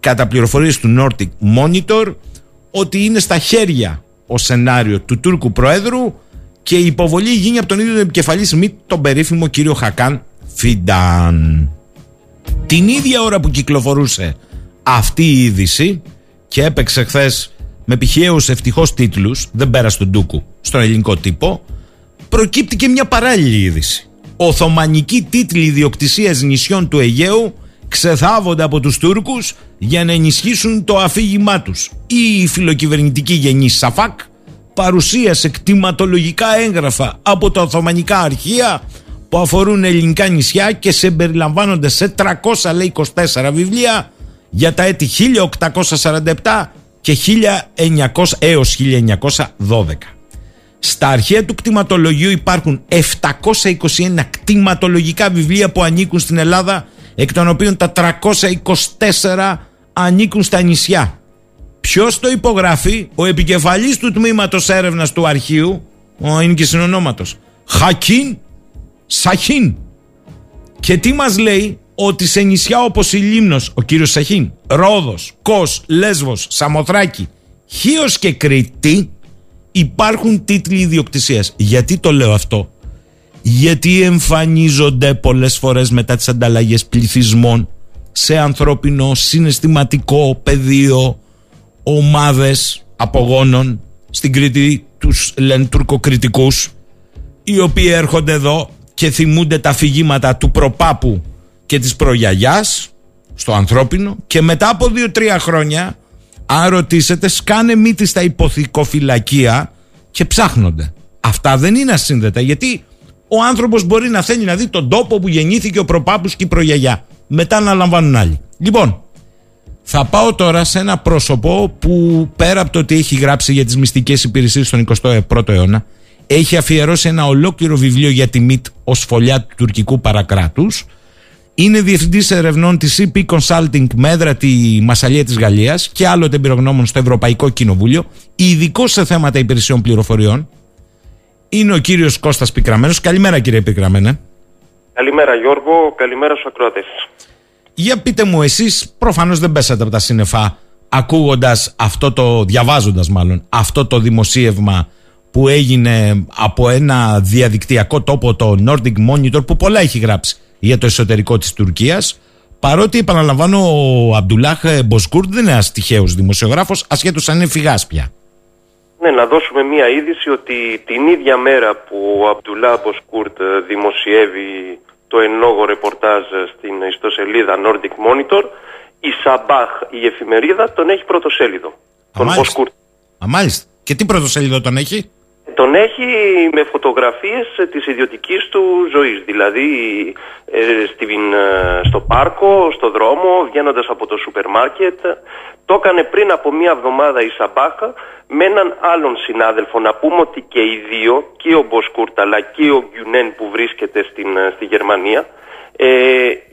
S4: κατά πληροφορίες του Nordic Monitor ότι είναι στα χέρια ο σενάριο του Τούρκου Προέδρου και η υποβολή γίνει από τον ίδιο τον επικεφαλής μη τον περίφημο κύριο Χακάν Φιντάν. Την ίδια ώρα που κυκλοφορούσε αυτή η είδηση και έπαιξε χθες με πηχαίους ευτυχώς τίτλους, δεν πέρασε τον Τούκου στον ελληνικό τύπο, προκύπτει και μια παράλληλη είδηση. Οθωμανικοί τίτλοι ιδιοκτησίας νησιών του Αιγαίου ξεθάβονται από τους Τούρκους για να ενισχύσουν το αφήγημά τους. Η φιλοκυβερνητική γενή Σαφάκ παρουσίασε κτηματολογικά έγγραφα από τα Οθωμανικά αρχεία που αφορούν ελληνικά νησιά και σε περιλαμβάνονται σε 300 λέει 24 βιβλία για τα έτη 1847 και 1900 έως 1912. Στα αρχαία του κτηματολογίου υπάρχουν 721 κτηματολογικά βιβλία που ανήκουν στην Ελλάδα, εκ των οποίων τα 324 ανήκουν στα νησιά. Ποιος το υπογράφει, ο επικεφαλής του τμήματος έρευνας του αρχείου, ο είναι και συνονόματος, Χακίν Σαχίν. Και τι μας λέει, ότι σε νησιά όπως η Λίμνος, ο κύριος Σαχίν, Ρόδος, Κος, Λέσβος, Σαμοθράκη, Χίος και Κρήτη, υπάρχουν τίτλοι ιδιοκτησίας. Γιατί το λέω αυτό; Γιατί εμφανίζονται πολλές φορές μετά τις ανταλλαγές πληθυσμών σε ανθρώπινο, συναισθηματικό πεδίο ομάδες απογόνων στην Κρήτη τους λένε τουρκοκριτικούς οι οποίοι έρχονται εδώ και θυμούνται τα αφηγήματα του προπάπου και της προγιαγιάς στο ανθρώπινο και μετά από δύο-τρία χρόνια, αν ρωτήσετε, σκάνε μύτη στα υποθηκοφυλακία και ψάχνονται. Αυτά δεν είναι ασύνδετα γιατί ο άνθρωπος μπορεί να θέλει να δει τον τόπο που γεννήθηκε ο προπάπους και η προγιαγιά. Μετά να λαμβάνουν άλλοι. Λοιπόν, θα πάω τώρα σε ένα πρόσωπο που πέρα από το ότι έχει γράψει για τις μυστικές υπηρεσίες στον 21ο αιώνα, έχει αφιερώσει ένα ολόκληρο βιβλίο για τη ΜΙΤ ως φωλιά του τουρκικού παρακράτους. Είναι διευθυντής ερευνών της CP Consulting με έδρα τη Μασαλία της Γαλλίας και άλλοτε εμπειρογνώμων στο Ευρωπαϊκό Κοινοβούλιο, ειδικό σε θέματα υπηρεσιών πληροφοριών. Είναι ο κύριος Κώστας Πικραμένος. Καλημέρα, κύριε Πικραμένε.
S7: Καλημέρα, Γιώργο. Καλημέρα στους ακροατές.
S4: Για πείτε μου, εσείς προφανώς δεν πέσατε από τα σύννεφα ακούγοντας αυτό το, διαβάζοντας μάλλον, αυτό το δημοσίευμα που έγινε από ένα διαδικτυακό τόπο, το Nordic Monitor, που πολλά έχει γράψει για το εσωτερικό της Τουρκίας. Παρότι, επαναλαμβάνω, ο Αμπτουλάχ Μποσκούρτ δεν είναι ένας τυχαίος δημοσιογράφος, ασχέτως αν είναι φυγάς πια.
S7: Ναι, να δώσουμε μία είδηση ότι την ίδια μέρα που ο Αμπτουλάχ Μποσκούρτ δημοσιεύει το εν λόγω ρεπορτάζ στην ιστοσελίδα Nordic Monitor, η Σαμπάχ, η εφημερίδα, τον έχει πρωτοσέλιδο.
S4: τον Μποσκούρτ. Α, μάλιστα. Και τι πρωτοσέλιδο τον έχει;
S7: Τον έχει με φωτογραφίες της ιδιωτικής του ζωής, δηλαδή ε, στην, ε, στο πάρκο, στο δρόμο, βγαίνοντας από το σούπερ μάρκετ. Το έκανε πριν από μία εβδομάδα η Σαμπάχ με έναν άλλον συνάδελφο. Να πούμε ότι και οι δύο, και ο Μποσκούρτ αλλά και ο Γκιουνέν που βρίσκεται στην, ε, στη Γερμανία, ε,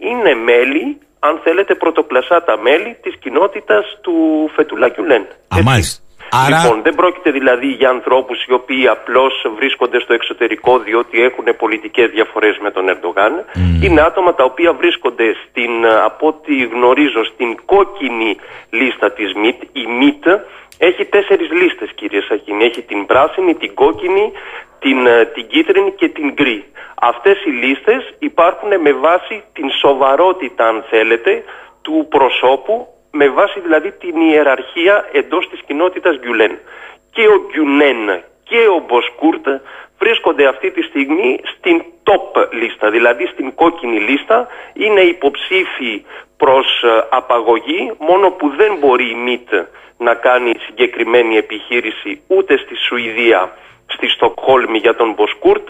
S7: είναι μέλη, αν θέλετε πρωτοκλασσάτα μέλη της κοινότητας του Φετουλά Γκιουνέν.
S4: Άρα...
S7: Λοιπόν, δεν πρόκειται δηλαδή για ανθρώπους οι οποίοι απλώς βρίσκονται στο εξωτερικό διότι έχουν πολιτικές διαφορές με τον Ερντογάν. Είναι άτομα τα οποία βρίσκονται στην, από ό,τι γνωρίζω, στην κόκκινη λίστα της ΜΙΤ. Η ΜΙΤ έχει τέσσερις λίστες κύριε Σαχίνη. Έχει την πράσινη, την κόκκινη, την, την κίτρινη και την γκρι. Αυτές οι λίστες υπάρχουν με βάση την σοβαρότητα αν θέλετε του προσώπου με βάση δηλαδή την ιεραρχία εντός της κοινότητας Γκιουλέν. Και ο Γκιουνέν και ο Μποσκούρτ βρίσκονται αυτή τη στιγμή στην top λίστα, δηλαδή στην κόκκινη λίστα, είναι υποψήφοι προς ε, απαγωγή, μόνο που δεν μπορεί η ΜΙΤ να κάνει συγκεκριμένη επιχείρηση ούτε στη Σουηδία, στη Στοκχόλμη για τον Μποσκούρτ,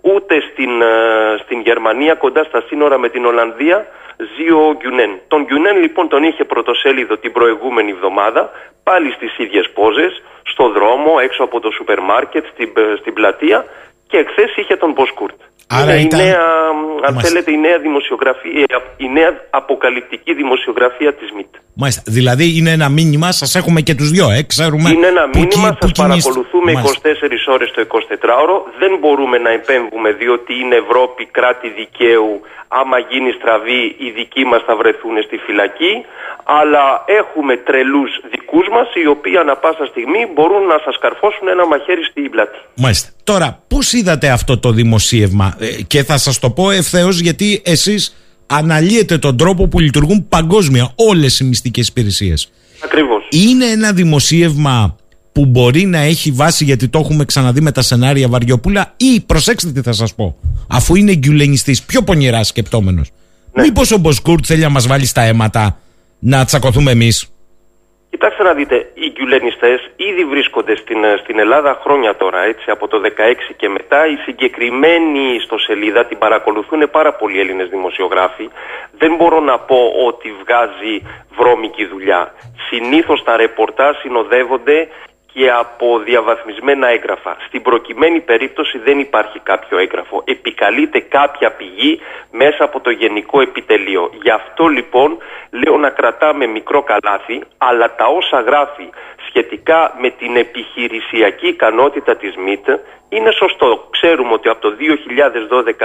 S7: ούτε στην, ε, στην Γερμανία κοντά στα σύνορα με την Ολλανδία ζει ο Γκιουνέν. Τον Γκιουνέν λοιπόν τον είχε πρωτοσέλιδο την προηγούμενη εβδομάδα, πάλι στις ίδιες πόζες, στο δρόμο, έξω από το σούπερ μάρκετ, στην, στην πλατεία και εχθές είχε τον Μποσκούρτ.
S4: Άρα
S7: είναι
S4: ήταν...
S7: η νέα, αν θέλετε, η νέα δημοσιογραφία, η νέα αποκαλυπτική δημοσιογραφία της ΜΙΤ.
S4: Μάλιστα. Δηλαδή είναι ένα μήνυμα, σας έχουμε και τους δυο, ε, ξέρουμε.
S7: Είναι ένα
S4: που
S7: μήνυμα,
S4: κι- που
S7: σας
S4: κινείστε.
S7: παρακολουθούμε
S4: Μάλιστα.
S7: 24 ώρες το 24ωρο. Δεν μπορούμε να επέμβουμε διότι είναι Ευρώπη κράτη δικαίου. Άμα γίνει στραβή οι δικοί μας θα βρεθούν στη φυλακή. Αλλά έχουμε τρελούς δικούς μας οι οποίοι ανα πάσα στιγμή μπορούν να σας καρφώσουν ένα μαχαίρι στην πλάτη.
S4: Μάλιστα. Τώρα, πώς είδατε αυτό το δημοσίευμα; ε, και θα σας το πω ευθέως γιατί εσείς αναλύετε τον τρόπο που λειτουργούν παγκόσμια όλες οι μυστικές υπηρεσίες.
S7: Ακριβώς.
S4: Είναι ένα δημοσίευμα που μπορεί να έχει βάση γιατί το έχουμε ξαναδεί με τα σενάρια Βαριοπούλα ή προσέξτε τι θα σας πω αφού είναι γκιουλενιστής πιο πονηρά σκεπτόμενος
S7: Ναι.
S4: μήπως ο Μποσκούρτ θέλει να μας βάλει στα αίματα να τσακωθούμε εμείς;
S7: Κοιτάξτε να δείτε, οι γκιουλενιστές ήδη βρίσκονται στην, ε, στην Ελλάδα χρόνια τώρα, έτσι, από το 16 και μετά. Η συγκεκριμένη ιστοσελίδα την παρακολουθούν πάρα πολλοί Έλληνες δημοσιογράφοι. Δεν μπορώ να πω ότι βγάζει βρώμικη δουλειά. Συνήθως τα ρεπορτάζ συνοδεύονται και από διαβαθμισμένα έγγραφα. Στην προκειμένη περίπτωση δεν υπάρχει κάποιο έγγραφο. Επικαλείται κάποια πηγή μέσα από το γενικό επιτελείο. Γι' αυτό λοιπόν λέω να κρατάμε μικρό καλάθι, αλλά τα όσα γράφει σχετικά με την επιχειρησιακή ικανότητα της ΜΙΤ είναι σωστό. Ξέρουμε ότι από το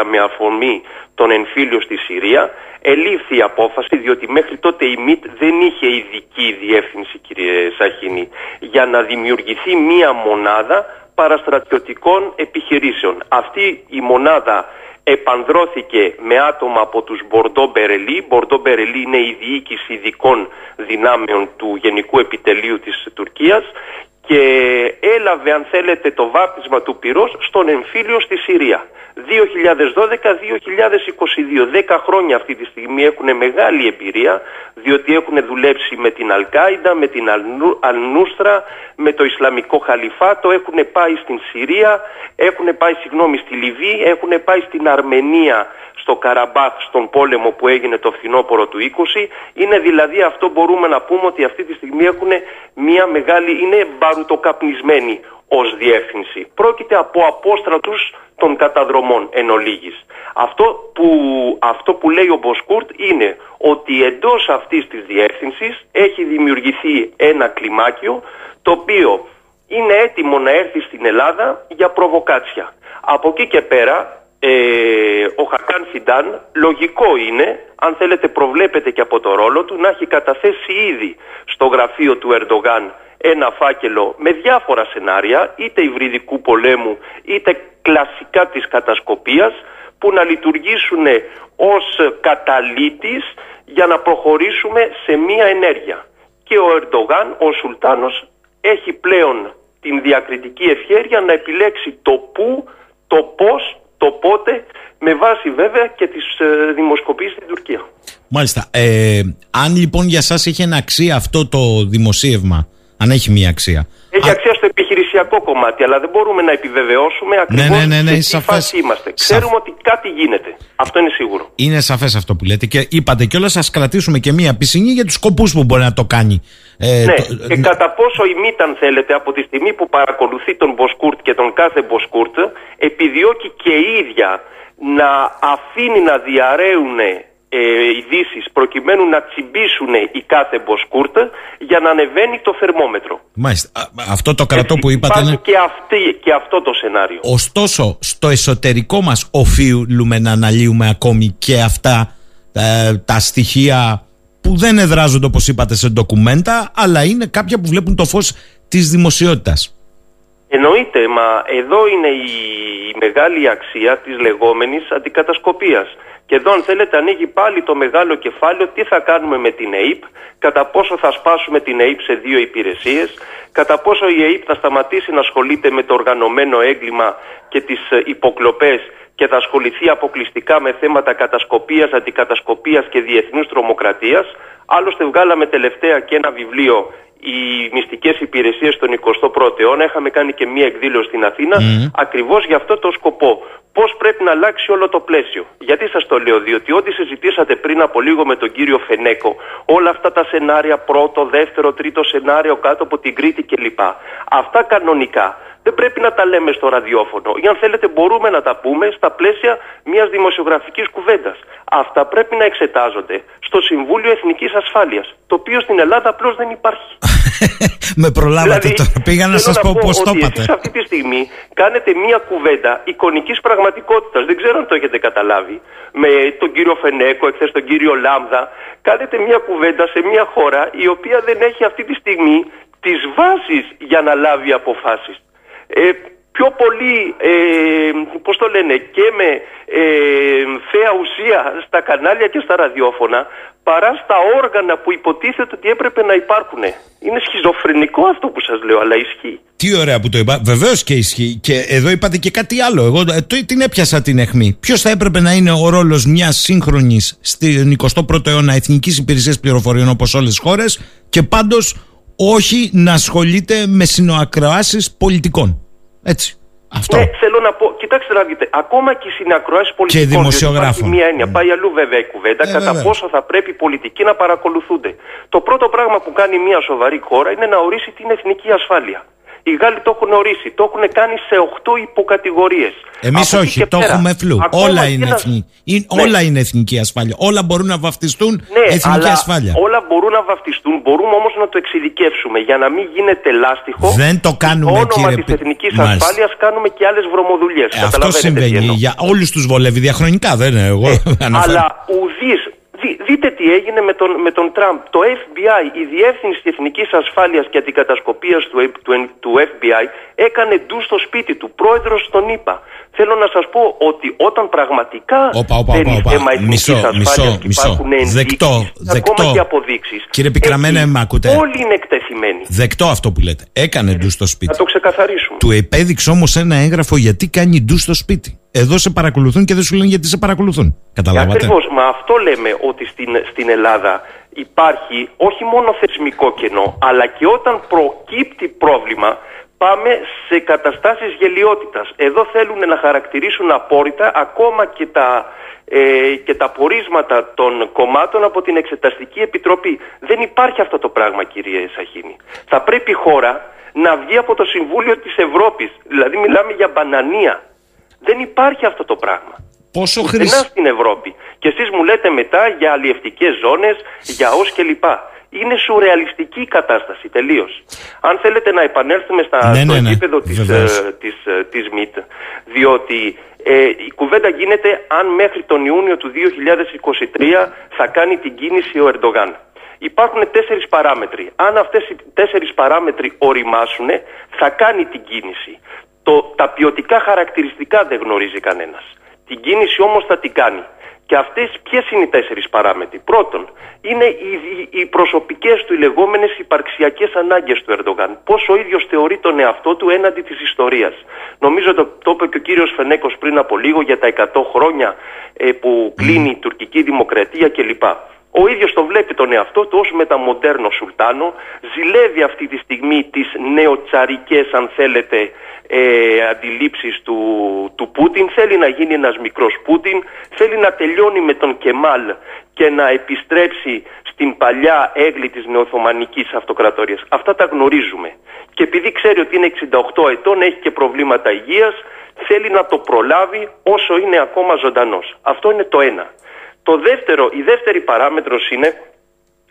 S7: 2012 με αφορμή τον εμφύλιο στη Συρία ελήφθη η απόφαση διότι μέχρι τότε η ΜΙΤ δεν είχε ειδική διεύθυνση κύριε Σαχίνη για να δημιουργηθεί μία μονάδα παραστρατιωτικών επιχειρήσεων. Αυτή η μονάδα επανδρώθηκε με άτομα από τους Μπορντό Μπερελί. Μπορντό Μπερελί είναι η διοίκηση ειδικών δυνάμεων του Γενικού Επιτελείου της Τουρκίας και έλαβε αν θέλετε το βάπτισμα του πυρός στον εμφύλιο στη Συρία. 2012-2022, 10 χρόνια αυτή τη στιγμή έχουν μεγάλη εμπειρία διότι έχουν δουλέψει με την Αλκάιντα, με την Αλνούστρα, με το Ισλαμικό Χαλιφάτο, έχουν πάει στην Συρία, έχουν πάει συγγνώμη στη Λιβύη, έχουν πάει στην Αρμενία στο Καραμπάχ στον πόλεμο που έγινε το φθινόπωρο του 20 είναι δηλαδή αυτό μπορούμε να πούμε ότι αυτή τη στιγμή έχουν μια μεγάλη είναι μπαρουτοκαπνισμένοι ως διεύθυνση. Πρόκειται από απόστρατους των καταδρομών εν ολίγης. Αυτό που, αυτό που λέει ο Μποσκούρτ είναι ότι εντός αυτής της διεύθυνσης έχει δημιουργηθεί ένα κλιμάκιο το οποίο είναι έτοιμο να έρθει στην Ελλάδα για προβοκάτσια. Από εκεί και πέρα ε, ο Χακάν Φιντάν λογικό είναι, αν θέλετε προβλέπετε και από το ρόλο του, να έχει καταθέσει ήδη στο γραφείο του Ερντογάν ένα φάκελο με διάφορα σενάρια, είτε υβριδικού πολέμου, είτε κλασικά της κατασκοπίας, που να λειτουργήσουν ως καταλήτης για να προχωρήσουμε σε μία ενέργεια. Και ο Ερντογάν, ο Σουλτάνος, έχει πλέον την διακριτική ευχέρεια να επιλέξει το πού, το πώς το πότε, με βάση βέβαια και τις ε, δημοσκοπήσεις στην Τουρκία.
S4: Μάλιστα. Ε, αν λοιπόν για σας έχει μία αξία αυτό το δημοσίευμα, αν έχει μία αξία.
S7: Έχει αξία στο επιχειρησιακό κομμάτι, αλλά δεν μπορούμε να επιβεβαιώσουμε ακριβώς ναι, ναι, ναι, ναι, σε τι φάση είμαστε. Ξέρουμε ότι κάτι γίνεται. Αυτό είναι σίγουρο.
S4: Είναι σαφές αυτό που λέτε. Και είπατε κιόλας, ας κρατήσουμε και μία πισινή για τους σκοπούς που μπορεί να το κάνει.
S7: Ε, ναι, το... και κατά πόσο η ΜΙΤ, αν θέλετε, από τη στιγμή που παρακολουθεί τον Μποσκούρτ και τον κάθε Μποσκούρτ, επιδιώκει και η ίδια να αφήνει να διαραίουν ε, ειδήσεις προκειμένου να τσιμπήσουν η κάθε μποσκούρτα για να ανεβαίνει το θερμόμετρο.
S4: Μάλιστα. Αυτό το κρατό που είπατε.
S7: Υπάρχει και, αυτή, και αυτό το σενάριο.
S4: Ωστόσο, στο εσωτερικό μας οφείλουμε να αναλύουμε ακόμη και αυτά ε, τα στοιχεία που δεν εδράζονται όπως είπατε σε ντοκουμέντα αλλά είναι κάποια που βλέπουν το φως της δημοσιότητας.
S7: Εννοείται, μα εδώ είναι η, η μεγάλη αξία της λεγόμενης αντικατασκοπίας. Και εδώ, αν θέλετε, ανοίγει πάλι το μεγάλο κεφάλαιο τι θα κάνουμε με την ΕΕΠ, κατά πόσο θα σπάσουμε την ΕΕΠ σε δύο υπηρεσίες, κατά πόσο η ΕΕΠ θα σταματήσει να ασχολείται με το οργανωμένο έγκλημα και τις ε, υποκλοπές και θα ασχοληθεί αποκλειστικά με θέματα κατασκοπίας, αντικατασκοπίας και διεθνούς τρομοκρατίας. Άλλωστε βγάλαμε τελευταία και ένα βιβλίο οι μυστικές υπηρεσίες στον 21ο αιώνα. Είχαμε κάνει και μία εκδήλωση στην Αθήνα mm. ακριβώς για αυτό το σκοπό. Πώς πρέπει να αλλάξει όλο το πλαίσιο. Γιατί σας το λέω, Διότι ό,τι συζητήσατε πριν από λίγο με τον κύριο Φενέκο, όλα αυτά τα σενάρια, πρώτο, δεύτερο, τρίτο σενάριο κάτω από την Κρήτη κλπ. Αυτά κανονικά δεν πρέπει να τα λέμε στο ραδιόφωνο. Ή αν θέλετε μπορούμε να τα πούμε στα πλαίσια μιας δημοσιογραφικής κουβέντας. Αυτά πρέπει να εξετάζονται στο Συμβούλιο Εθνικής Ασφάλειας, το οποίο στην Ελλάδα απλώς δεν υπάρχει.
S4: Με προλάβατε δηλαδή, τώρα. Πήγα να σας πω πώς το είπατε.
S7: Εσείς αυτή τη στιγμή κάνετε μια κουβέντα εικονικής πραγματικότητας. Δεν ξέρω αν το έχετε καταλάβει. Με τον κύριο Φενέκο, εχθές τον κύριο Λάμδα. Κάνετε μια κουβέντα σε μια χώρα η οποία δεν έχει αυτή τη στιγμή τις βάσεις για να λάβει αποφάσεις ε, πιο πολύ, ε, πώς το λένε, και με ε, θέα ουσία στα κανάλια και στα ραδιόφωνα παρά στα όργανα που υποτίθεται ότι έπρεπε να υπάρχουν. Είναι σχιζοφρενικό αυτό που σας λέω, αλλά ισχύει.
S4: Τι ωραία που το είπα. Βεβαίως και ισχύει. Και εδώ είπατε και κάτι άλλο. Εγώ ε, το, την έπιασα την αιχμή. Ποιος θα έπρεπε να είναι ο ρόλος μιας σύγχρονης στην 21ο αιώνα Εθνικής Υπηρεσίας Πληροφοριών όπως όλες τις χώρες και πάντως όχι να ασχολείται με συνοακροάσεις πολιτικών; Έτσι. Αυτό.
S7: Ναι, θέλω να πω, κοιτάξτε να δείτε, ακόμα και οι συνακροάσεις πολιτικών.
S4: Και δημοσιογράφων.
S7: Υπάρχει μία έννοια, πάει αλλού βέβαια η κουβέντα, ε, κατά βέβαια. πόσο θα πρέπει οι πολιτικοί να παρακολουθούνται. Το πρώτο πράγμα που κάνει μια σοβαρή χώρα είναι να ορίσει την εθνική ασφάλεια. Οι Γάλλοι το έχουν ορίσει. Το έχουν κάνει σε 8 υποκατηγορίες.
S4: Εμείς όχι, το έχουμε φλού. Όλα είναι, εθνική. Ναι. όλα είναι εθνική ασφάλεια. Όλα μπορούν να βαφτιστούν ναι, εθνική αλλά ασφάλεια.
S7: Όλα μπορούν να βαφτιστούν. Μπορούμε όμως να το εξειδικεύσουμε για να μην γίνεται λάστιχο.
S4: Δεν το κάνουμε,
S7: το όνομα της εθνικής ασφάλειας κάνουμε και άλλες βρωμοδουλειές.
S4: Ε, αυτό συμβαίνει. Για όλους τους βολεύει διαχρονικά, δεν είναι εγώ. Ε,
S7: αλλά ουδή δείτε τι έγινε με τον, με τον Τραμπ. Το FBI, η Διεύθυνση Εθνικής Ασφάλειας και Αντικατασκοπίας του, του, του FBI έκανε ντου στο σπίτι του, πρόεδρος τον είπα. Θέλω να σας πω ότι όταν πραγματικά
S4: οπα, οπα,
S7: δεν είναι θέμα
S4: εθνικής ασφάλειας και
S7: υπάρχουν ενδείξεις,
S4: δεκτό, δεκτό.
S7: ακόμα και αποδείξεις.
S4: Κύριε Πικραμένε, με ακούτε;
S7: Όλοι είναι εκτεθειμένοι.
S4: Δεκτό αυτό που λέτε. Έκανε ντου στο σπίτι.
S7: Να το ξεκαθαρίσουμε.
S4: Του επέδειξε όμως ένα έγγραφο γιατί κάνει ντου στο σπίτι. Εδώ σε παρακολουθούν και δεν σου λένε γιατί σε παρακολουθούν. Καταλάβατε;
S7: Ακριβώς. Μα αυτό λέμε ότι στην, στην Ελλάδα υπάρχει όχι μόνο θεσμικό κενό, αλλά και όταν προκύπτει πρόβλημα, πάμε σε καταστάσεις γελιότητας. Εδώ θέλουν να χαρακτηρίσουν απόρριτα ακόμα και τα, ε, και τα πορίσματα των κομμάτων από την Εξεταστική Επιτροπή. Δεν υπάρχει αυτό το πράγμα κύριε Σαχίνη. Θα πρέπει η χώρα να βγει από το Συμβούλιο της Ευρώπης. Δηλαδή μιλάμε για μπανανία. Δεν υπάρχει αυτό το πράγμα.
S4: Πόσο
S7: χρήσιμο. στην Ευρώπη. Και εσείς μου λέτε μετά για αλλιευτικές ζώνες, για ως κλπ. Είναι σουρεαλιστική η κατάσταση τελείως. Αν θέλετε να επανέλθουμε στα,
S4: ναι,
S7: στο
S4: ναι, ναι.
S7: επίπεδο της, ε, της, ε, της ΜΙΤ, διότι ε, η κουβέντα γίνεται αν μέχρι τον Ιούνιο του 2023 θα κάνει την κίνηση ο Ερντογάν. Υπάρχουν τέσσερις παράμετροι. Αν αυτές οι τέσσερις παράμετροι οριμάσουν, θα κάνει την κίνηση. Το, τα ποιοτικά χαρακτηριστικά δεν γνωρίζει κανένας. Την κίνηση όμως θα την κάνει. Και αυτές ποιες είναι οι τέσσερις παράμετροι; Πρώτον, είναι οι, οι, οι προσωπικές του, οι λεγόμενες υπαρξιακές ανάγκες του Ερντογάν. Πώς ο ίδιος θεωρεί τον εαυτό του έναντι της ιστορίας. Νομίζω το, το είπε και ο κύριος Φενέκος πριν από λίγο για τα 100 χρόνια ε, που κλείνει η τουρκική δημοκρατία κλπ. Ο ίδιος το βλέπει τον εαυτό του ως μεταμοντέρνο σουλτάνο, ζηλεύει αυτή τη στιγμή τις νεοτσαρικές αν θέλετε ε, αντιλήψεις του, του Πούτιν, θέλει να γίνει ένας μικρός Πούτιν, θέλει να τελειώνει με τον Κεμάλ και να επιστρέψει στην παλιά έγκλη της νεοθωμανικής αυτοκρατορίας. Αυτά τα γνωρίζουμε. Και επειδή ξέρει ότι είναι 68 ετών, έχει και προβλήματα υγείας, θέλει να το προλάβει όσο είναι ακόμα ζωντανός. Αυτό είναι το ένα. Το δεύτερο, η δεύτερη παράμετρος είναι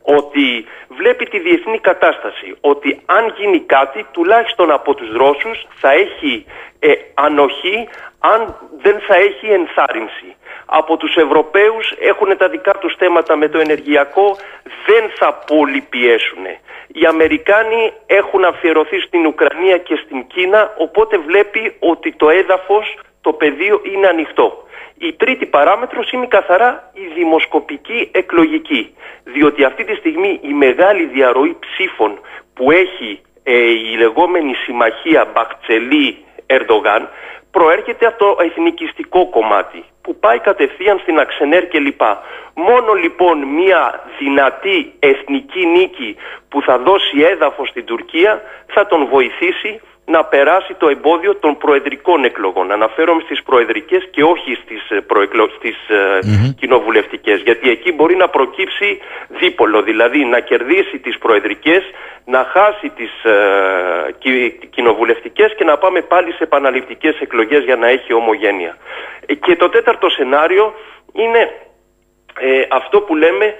S7: ότι βλέπει τη διεθνή κατάσταση. Ότι αν γίνει κάτι, τουλάχιστον από τους Ρώσους θα έχει ε, ανοχή, αν δεν θα έχει ενθάρρυνση. Από τους Ευρωπαίους έχουν τα δικά τους θέματα με το ενεργειακό, δεν θα πολύ πιέσουν. Οι Αμερικάνοι έχουν αφιερωθεί στην Ουκρανία και στην Κίνα, οπότε βλέπει ότι το έδαφος, το πεδίο είναι ανοιχτό. Η τρίτη παράμετρος είναι καθαρά η δημοσκοπική εκλογική. Διότι αυτή τη στιγμή η μεγάλη διαρροή ψήφων που έχει ε, η λεγόμενη συμμαχία Μπαχτσελή-Ερντογάν προέρχεται από το εθνικιστικό κομμάτι που πάει κατευθείαν στην Αξενέρ κλπ. Μόνο λοιπόν μια δυνατή εθνική νίκη που θα δώσει έδαφος στην Τουρκία θα τον βοηθήσει να περάσει το εμπόδιο των προεδρικών εκλογών. Αναφέρομαι στις προεδρικές και όχι στις, ε, προεκλο... στις mm κοινοβουλευτικές. Γιατί εκεί μπορεί να προκύψει δίπολο. Δηλαδή να κερδίσει τις προεδρικές, να χάσει τις ε, κοινοβουλευτικές και να πάμε πάλι σε επαναληπτικές εκλογές για να έχει ομογένεια. Ε, και το τέταρτο σενάριο είναι αυτό που λέμε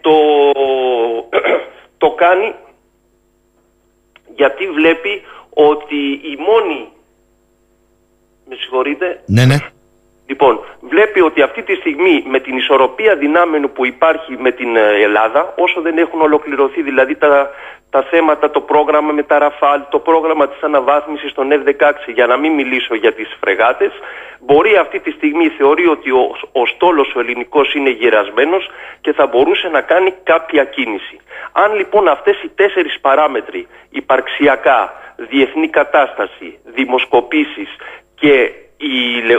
S7: το, το κάνει γιατί βλέπει ότι η μόνη... Με συγχωρείτε.
S4: Ναι, ναι.
S7: Λοιπόν, βλέπει ότι αυτή τη στιγμή με την ισορροπία δυνάμεων που υπάρχει με την ε, Ελλάδα, όσο δεν έχουν ολοκληρωθεί δηλαδή τα, τα θέματα, το πρόγραμμα με τα Ραφάλ, το πρόγραμμα της αναβάθμισης των F-16, για να μην μιλήσω για τις φρεγάτες, μπορεί αυτή τη στιγμή θεωρεί ότι ο, ο στόλος ο ελληνικός είναι γερασμένος και θα μπορούσε να κάνει κάποια κίνηση. Αν λοιπόν αυτές οι τέσσερις παράμετροι, υπαρξιακά, διεθνή κατάσταση, δημοσκοπήσεις και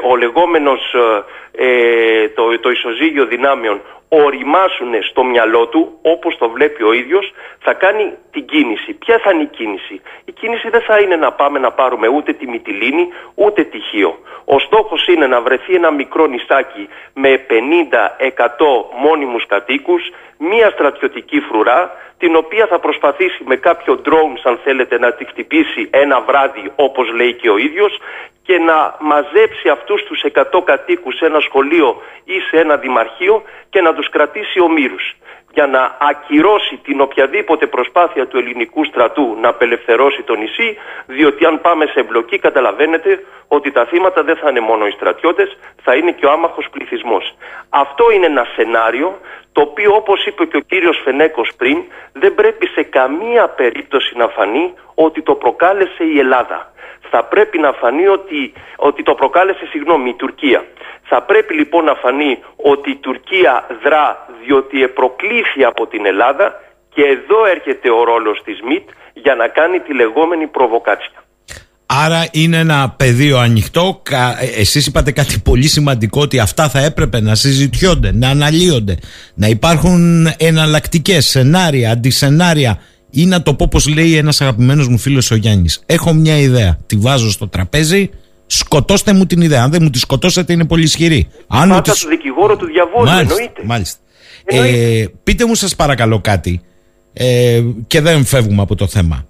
S7: ο λεγόμενος ε, ε, το, το ισοζύγιο δυνάμεων οριμάσουν στο μυαλό του, όπως το βλέπει ο ίδιος, θα κάνει την κίνηση. Ποια θα είναι η κίνηση; Η κίνηση δεν θα είναι να πάμε να πάρουμε ούτε τη Μυτιλίνη, ούτε τη Χίο. Ο στόχος είναι να βρεθεί ένα μικρό νησάκι με 50-100 μόνιμους κατοίκους, μία στρατιωτική φρουρά, την οποία θα προσπαθήσει με κάποιο drones αν θέλετε να τη χτυπήσει ένα βράδυ όπως λέει και ο ίδιος και να μαζέψει αυτούς τους 100 κατοίκους σε ένα σχολείο ή σε ένα δημαρχείο και να τους κρατήσει ομήρους. για να ακυρώσει την οποιαδήποτε προσπάθεια του ελληνικού στρατού να απελευθερώσει το νησί, διότι αν πάμε σε εμπλοκή καταλαβαίνετε ότι τα θύματα δεν θα είναι μόνο οι στρατιώτες, θα είναι και ο άμαχος πληθυσμός. Αυτό είναι ένα σενάριο το οποίο όπως είπε και ο κύριος Φενέκος πριν δεν πρέπει σε καμία περίπτωση να φανεί ότι το προκάλεσε η Ελλάδα. Θα πρέπει να φανεί ότι, ότι το προκάλεσε συγγνώμη η Τουρκία. Θα πρέπει λοιπόν να φανεί ότι η Τουρκία δρά διότι επροκλήθη από την Ελλάδα και εδώ έρχεται ο ρόλος της ΜΙΤ για να κάνει τη λεγόμενη προβοκάτσια.
S4: Άρα είναι ένα πεδίο ανοιχτό. Εσείς είπατε κάτι πολύ σημαντικό ότι αυτά θα έπρεπε να συζητιόνται, να αναλύονται, να υπάρχουν εναλλακτικές σενάρια, αντισενάρια ή να το πω όπως λέει ένας αγαπημένος μου φίλος ο Γιάννης. Έχω μια ιδέα, τη βάζω στο τραπέζι, σκοτώστε μου την ιδέα. Αν δεν μου τη σκοτώσετε είναι πολύ ισχυρή.
S7: Αν Πάτα του δικηγόρο του διαβόλου,
S4: μάλιστα, εννοείται. Μάλιστα. Ε, πείτε μου σας παρακαλώ κάτι ε, και δεν φεύγουμε από το θέμα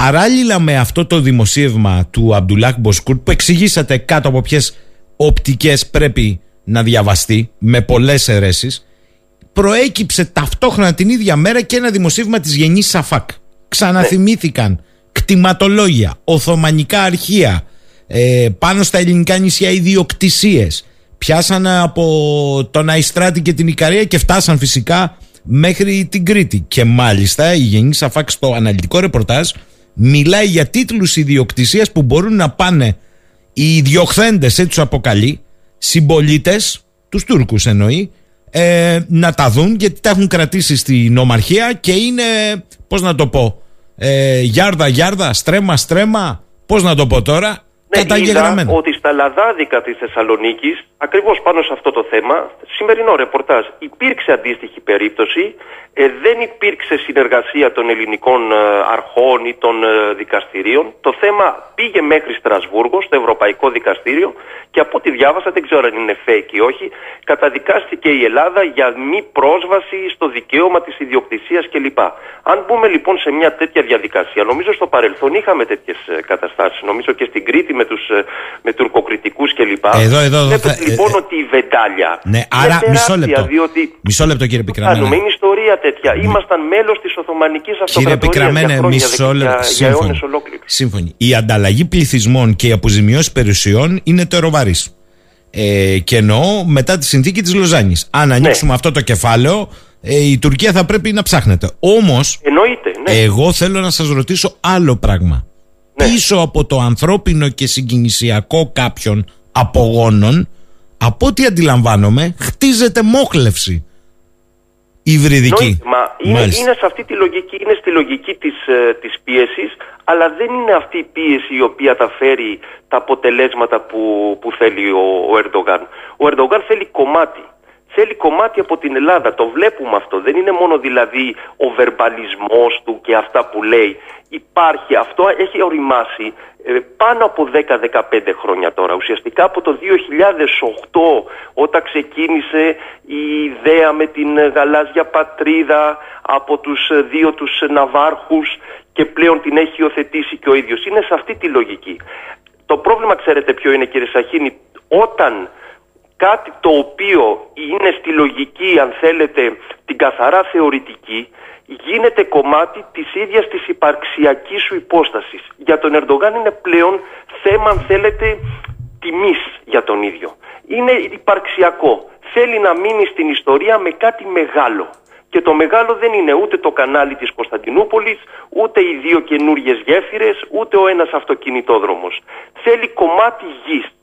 S4: παράλληλα με αυτό το δημοσίευμα του Αμπτουλάχ Μποσκούρτ που εξηγήσατε κάτω από ποιες οπτικές πρέπει να διαβαστεί με πολλές αιρέσεις προέκυψε ταυτόχρονα την ίδια μέρα και ένα δημοσίευμα της Γενί Σαφάκ. Ξαναθυμήθηκαν κτηματολόγια, οθωμανικά αρχεία, ε, πάνω στα ελληνικά νησιά ιδιοκτησίες. Πιάσαν από τον Αϊ-Στράτη και την Ικαρία και φτάσαν φυσικά μέχρι την Κρήτη. Και μάλιστα η Γενή Σαφάκ στο αναλυτικό ρεπορτάζ μιλάει για τίτλους ιδιοκτησίας που μπορούν να πάνε οι ιδιοκτέντες, έτσι τους αποκαλεί, συμπολίτες, τους Τούρκους εννοεί, ε, να τα δουν γιατί τα έχουν κρατήσει στην ομαρχία και είναι, πώς να το πω, ε, γιάρδα γιάρδα, στρέμα στρέμα, πώς να το πω τώρα,
S7: ναι, είδα ότι στα λαδάδικα της Θεσσαλονίκης, ακριβώς πάνω σε αυτό το θέμα, σημερινό ρεπορτάζ, υπήρξε αντίστοιχη περίπτωση ε, δεν υπήρξε συνεργασία των ελληνικών ε, αρχών ή των ε, δικαστηρίων. Το θέμα πήγε μέχρι Στρασβούργο, στο Ευρωπαϊκό Δικαστήριο και από ό,τι διάβασα, δεν ξέρω αν είναι fake ή όχι, καταδικάστηκε η Ελλάδα για μη πρόσβαση στο δικαίωμα της ιδιοκτησίας κλπ. Αν μπούμε λοιπόν σε μια τέτοια διαδικασία, νομίζω στο παρελθόν είχαμε τέτοιες καταστάσεις. Νομίζω και στην Κρήτη με τους με τουρκοκριτικούς κλπ.
S4: Εδώ, εδώ,
S7: Βλέπετε λοιπόν ότι η βεντάλια.
S4: Ναι, άρα μισό λεπτό. Διότι... Μισό λεπτό κύριε Πικραμένο.
S7: Είναι ιστορία τέτοια. Ήμασταν μέλος της Οθωμανικής Αυτοκρατορίας για χρόνια, μισό λεπτό.
S4: Σύμφωνοι. Σύμφωνοι. Η ανταλλαγή πληθυσμών και οι αποζημιώσεις περιουσιών είναι τεροβαρής. Ε, και εννοώ μετά τη συνθήκη της Λοζάνης. Αν ανοίξουμε ναι. αυτό το κεφάλαιο, ε, η Τουρκία θα πρέπει να ψάχνεται. Όμως,
S7: ναι.
S4: εγώ θέλω να σας ρωτήσω άλλο πράγμα. Ναι. Πίσω από το ανθρώπινο και συγκινησιακό κάποιων απογόνων, από ό,τι αντιλαμβάνομαι, χτίζεται μόχλευση υβριδική.
S7: Μα είναι, είναι σε αυτή τη λογική, είναι στη λογική της, ε, της πίεσης, αλλά δεν είναι αυτή η πίεση η οποία θα φέρει τα αποτελέσματα που, που θέλει ο, ο Ερντογάν. Ο Ερντογάν θέλει κομμάτι. Θέλει κομμάτι από την Ελλάδα. Το βλέπουμε αυτό. Δεν είναι μόνο δηλαδή ο βερμπαλισμός του και αυτά που λέει. Υπάρχει αυτό, έχει οριμάσει ε, πάνω από 10-15 χρόνια τώρα. Ουσιαστικά από το 2008 όταν ξεκίνησε η ιδέα με την γαλάζια πατρίδα από τους δύο τους ναυάρχους και πλέον την έχει υιοθετήσει και ο ίδιος. Είναι σε αυτή τη λογική. Το πρόβλημα ξέρετε ποιο είναι κύριε Σαχίνη, όταν κάτι το οποίο είναι στη λογική αν θέλετε την καθαρά θεωρητική γίνεται κομμάτι της ίδιας της υπαρξιακής σου υπόστασης. Για τον Ερντογάν είναι πλέον θέμα, αν θέλετε, τιμής για τον ίδιο. Είναι υπαρξιακό. Θέλει να μείνει στην ιστορία με κάτι μεγάλο. Και το μεγάλο δεν είναι ούτε το κανάλι της Κωνσταντινούπολης, ούτε οι δύο καινούριε γέφυρες, ούτε ο ένας αυτοκινητόδρομος. Θέλει κομμάτι γης.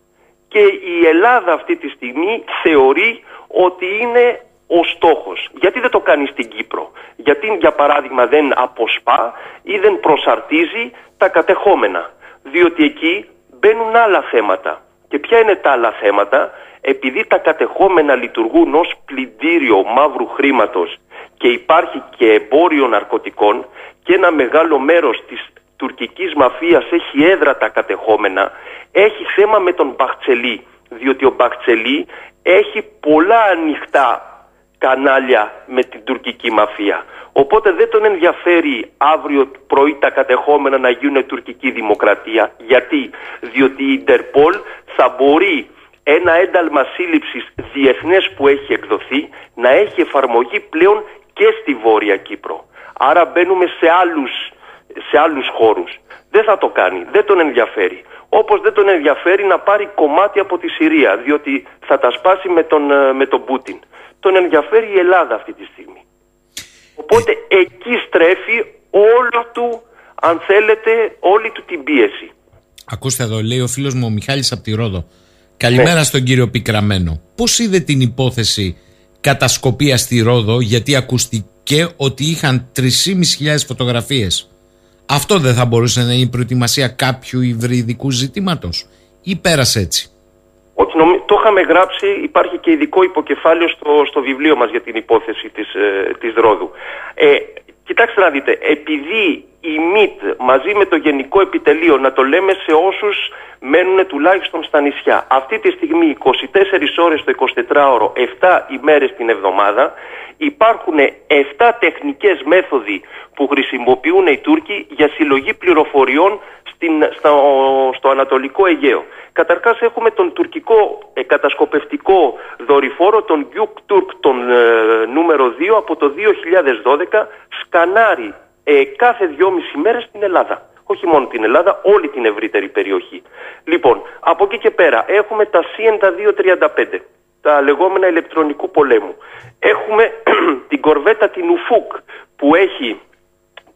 S7: Και η Ελλάδα αυτή τη στιγμή θεωρεί ότι είναι ο στόχος. Γιατί δεν το κάνει στην Κύπρο; Γιατί για παράδειγμα δεν αποσπά ή δεν προσαρτίζει τα κατεχόμενα; Διότι εκεί μπαίνουν άλλα θέματα. Και ποια είναι τα άλλα θέματα; Επειδή τα κατεχόμενα λειτουργούν ως πλυντήριο μαύρου χρήματος και υπάρχει και εμπόριο ναρκωτικών και ένα μεγάλο μέρος της τουρκικής μαφίας έχει έδρα τα κατεχόμενα, έχει θέμα με τον Μπαχτσελή. Διότι ο Μπαχτσελή έχει πολλά ανοιχτά κανάλια με την τουρκική μαφία. Οπότε δεν τον ενδιαφέρει αύριο πρωί τα κατεχόμενα να γίνουν τουρκική δημοκρατία. Γιατί; Διότι η Ιντερπολ θα μπορεί ένα ένταλμα σύλληψης διεθνές που έχει εκδοθεί να έχει εφαρμογή πλέον και στη Βόρεια Κύπρο. Άρα μπαίνουμε σε άλλους, σε άλλους χώρους. Δεν θα το κάνει, δεν τον ενδιαφέρει. Όπως δεν τον ενδιαφέρει να πάρει κομμάτι από τη Συρία, διότι θα τα σπάσει με τον, ε, με τον Πούτιν. Τον ενδιαφέρει η Ελλάδα αυτή τη στιγμή. Οπότε εκεί στρέφει όλο του, αν θέλετε, όλη του την πίεση.
S4: Ακούστε εδώ, λέει ο φίλος μου ο Μιχάλης από τη Ρόδο. Καλημέρα ναι. στον κύριο Πικραμένο. Πώς είδε την υπόθεση κατασκοπία στη Ρόδο γιατί ακούστηκε ότι είχαν 3.500 φωτογραφίες; Αυτό δεν θα μπορούσε να είναι η προετοιμασία κάποιου υβριδικού ζητήματος ή πέρασε έτσι.
S7: Όχι, το είχαμε γράψει, υπάρχει και ειδικό υποκεφάλαιο στο, στο βιβλίο μας για την υπόθεση της, ε, της Ρόδου. Ε, κοιτάξτε να δείτε, επειδή η ΜΙΤ μαζί με το Γενικό Επιτελείο, να το λέμε σε όσους μένουν τουλάχιστον στα νησιά, αυτή τη στιγμή 24 ώρες το 24ωρο, 7 ημέρες την εβδομάδα, υπάρχουν 7 τεχνικές μέθοδοι που χρησιμοποιούν οι Τούρκοι για συλλογή πληροφοριών στην, στο, στο Ανατολικό Αιγαίο. Καταρχάς έχουμε τον τουρκικό ε, κατασκοπευτικό δορυφόρο, τον Γιουκ Τουρκ, τον ε, νούμερο 2 από το 2012, σκανάρει ε, κάθε δυόμιση μέρες στην Ελλάδα. Όχι μόνο την Ελλάδα, όλη την ευρύτερη περιοχή. Λοιπόν, από εκεί και πέρα έχουμε τα CN235, τα λεγόμενα ηλεκτρονικού πολέμου. Έχουμε την κορβέτα την Ουφούκ που έχει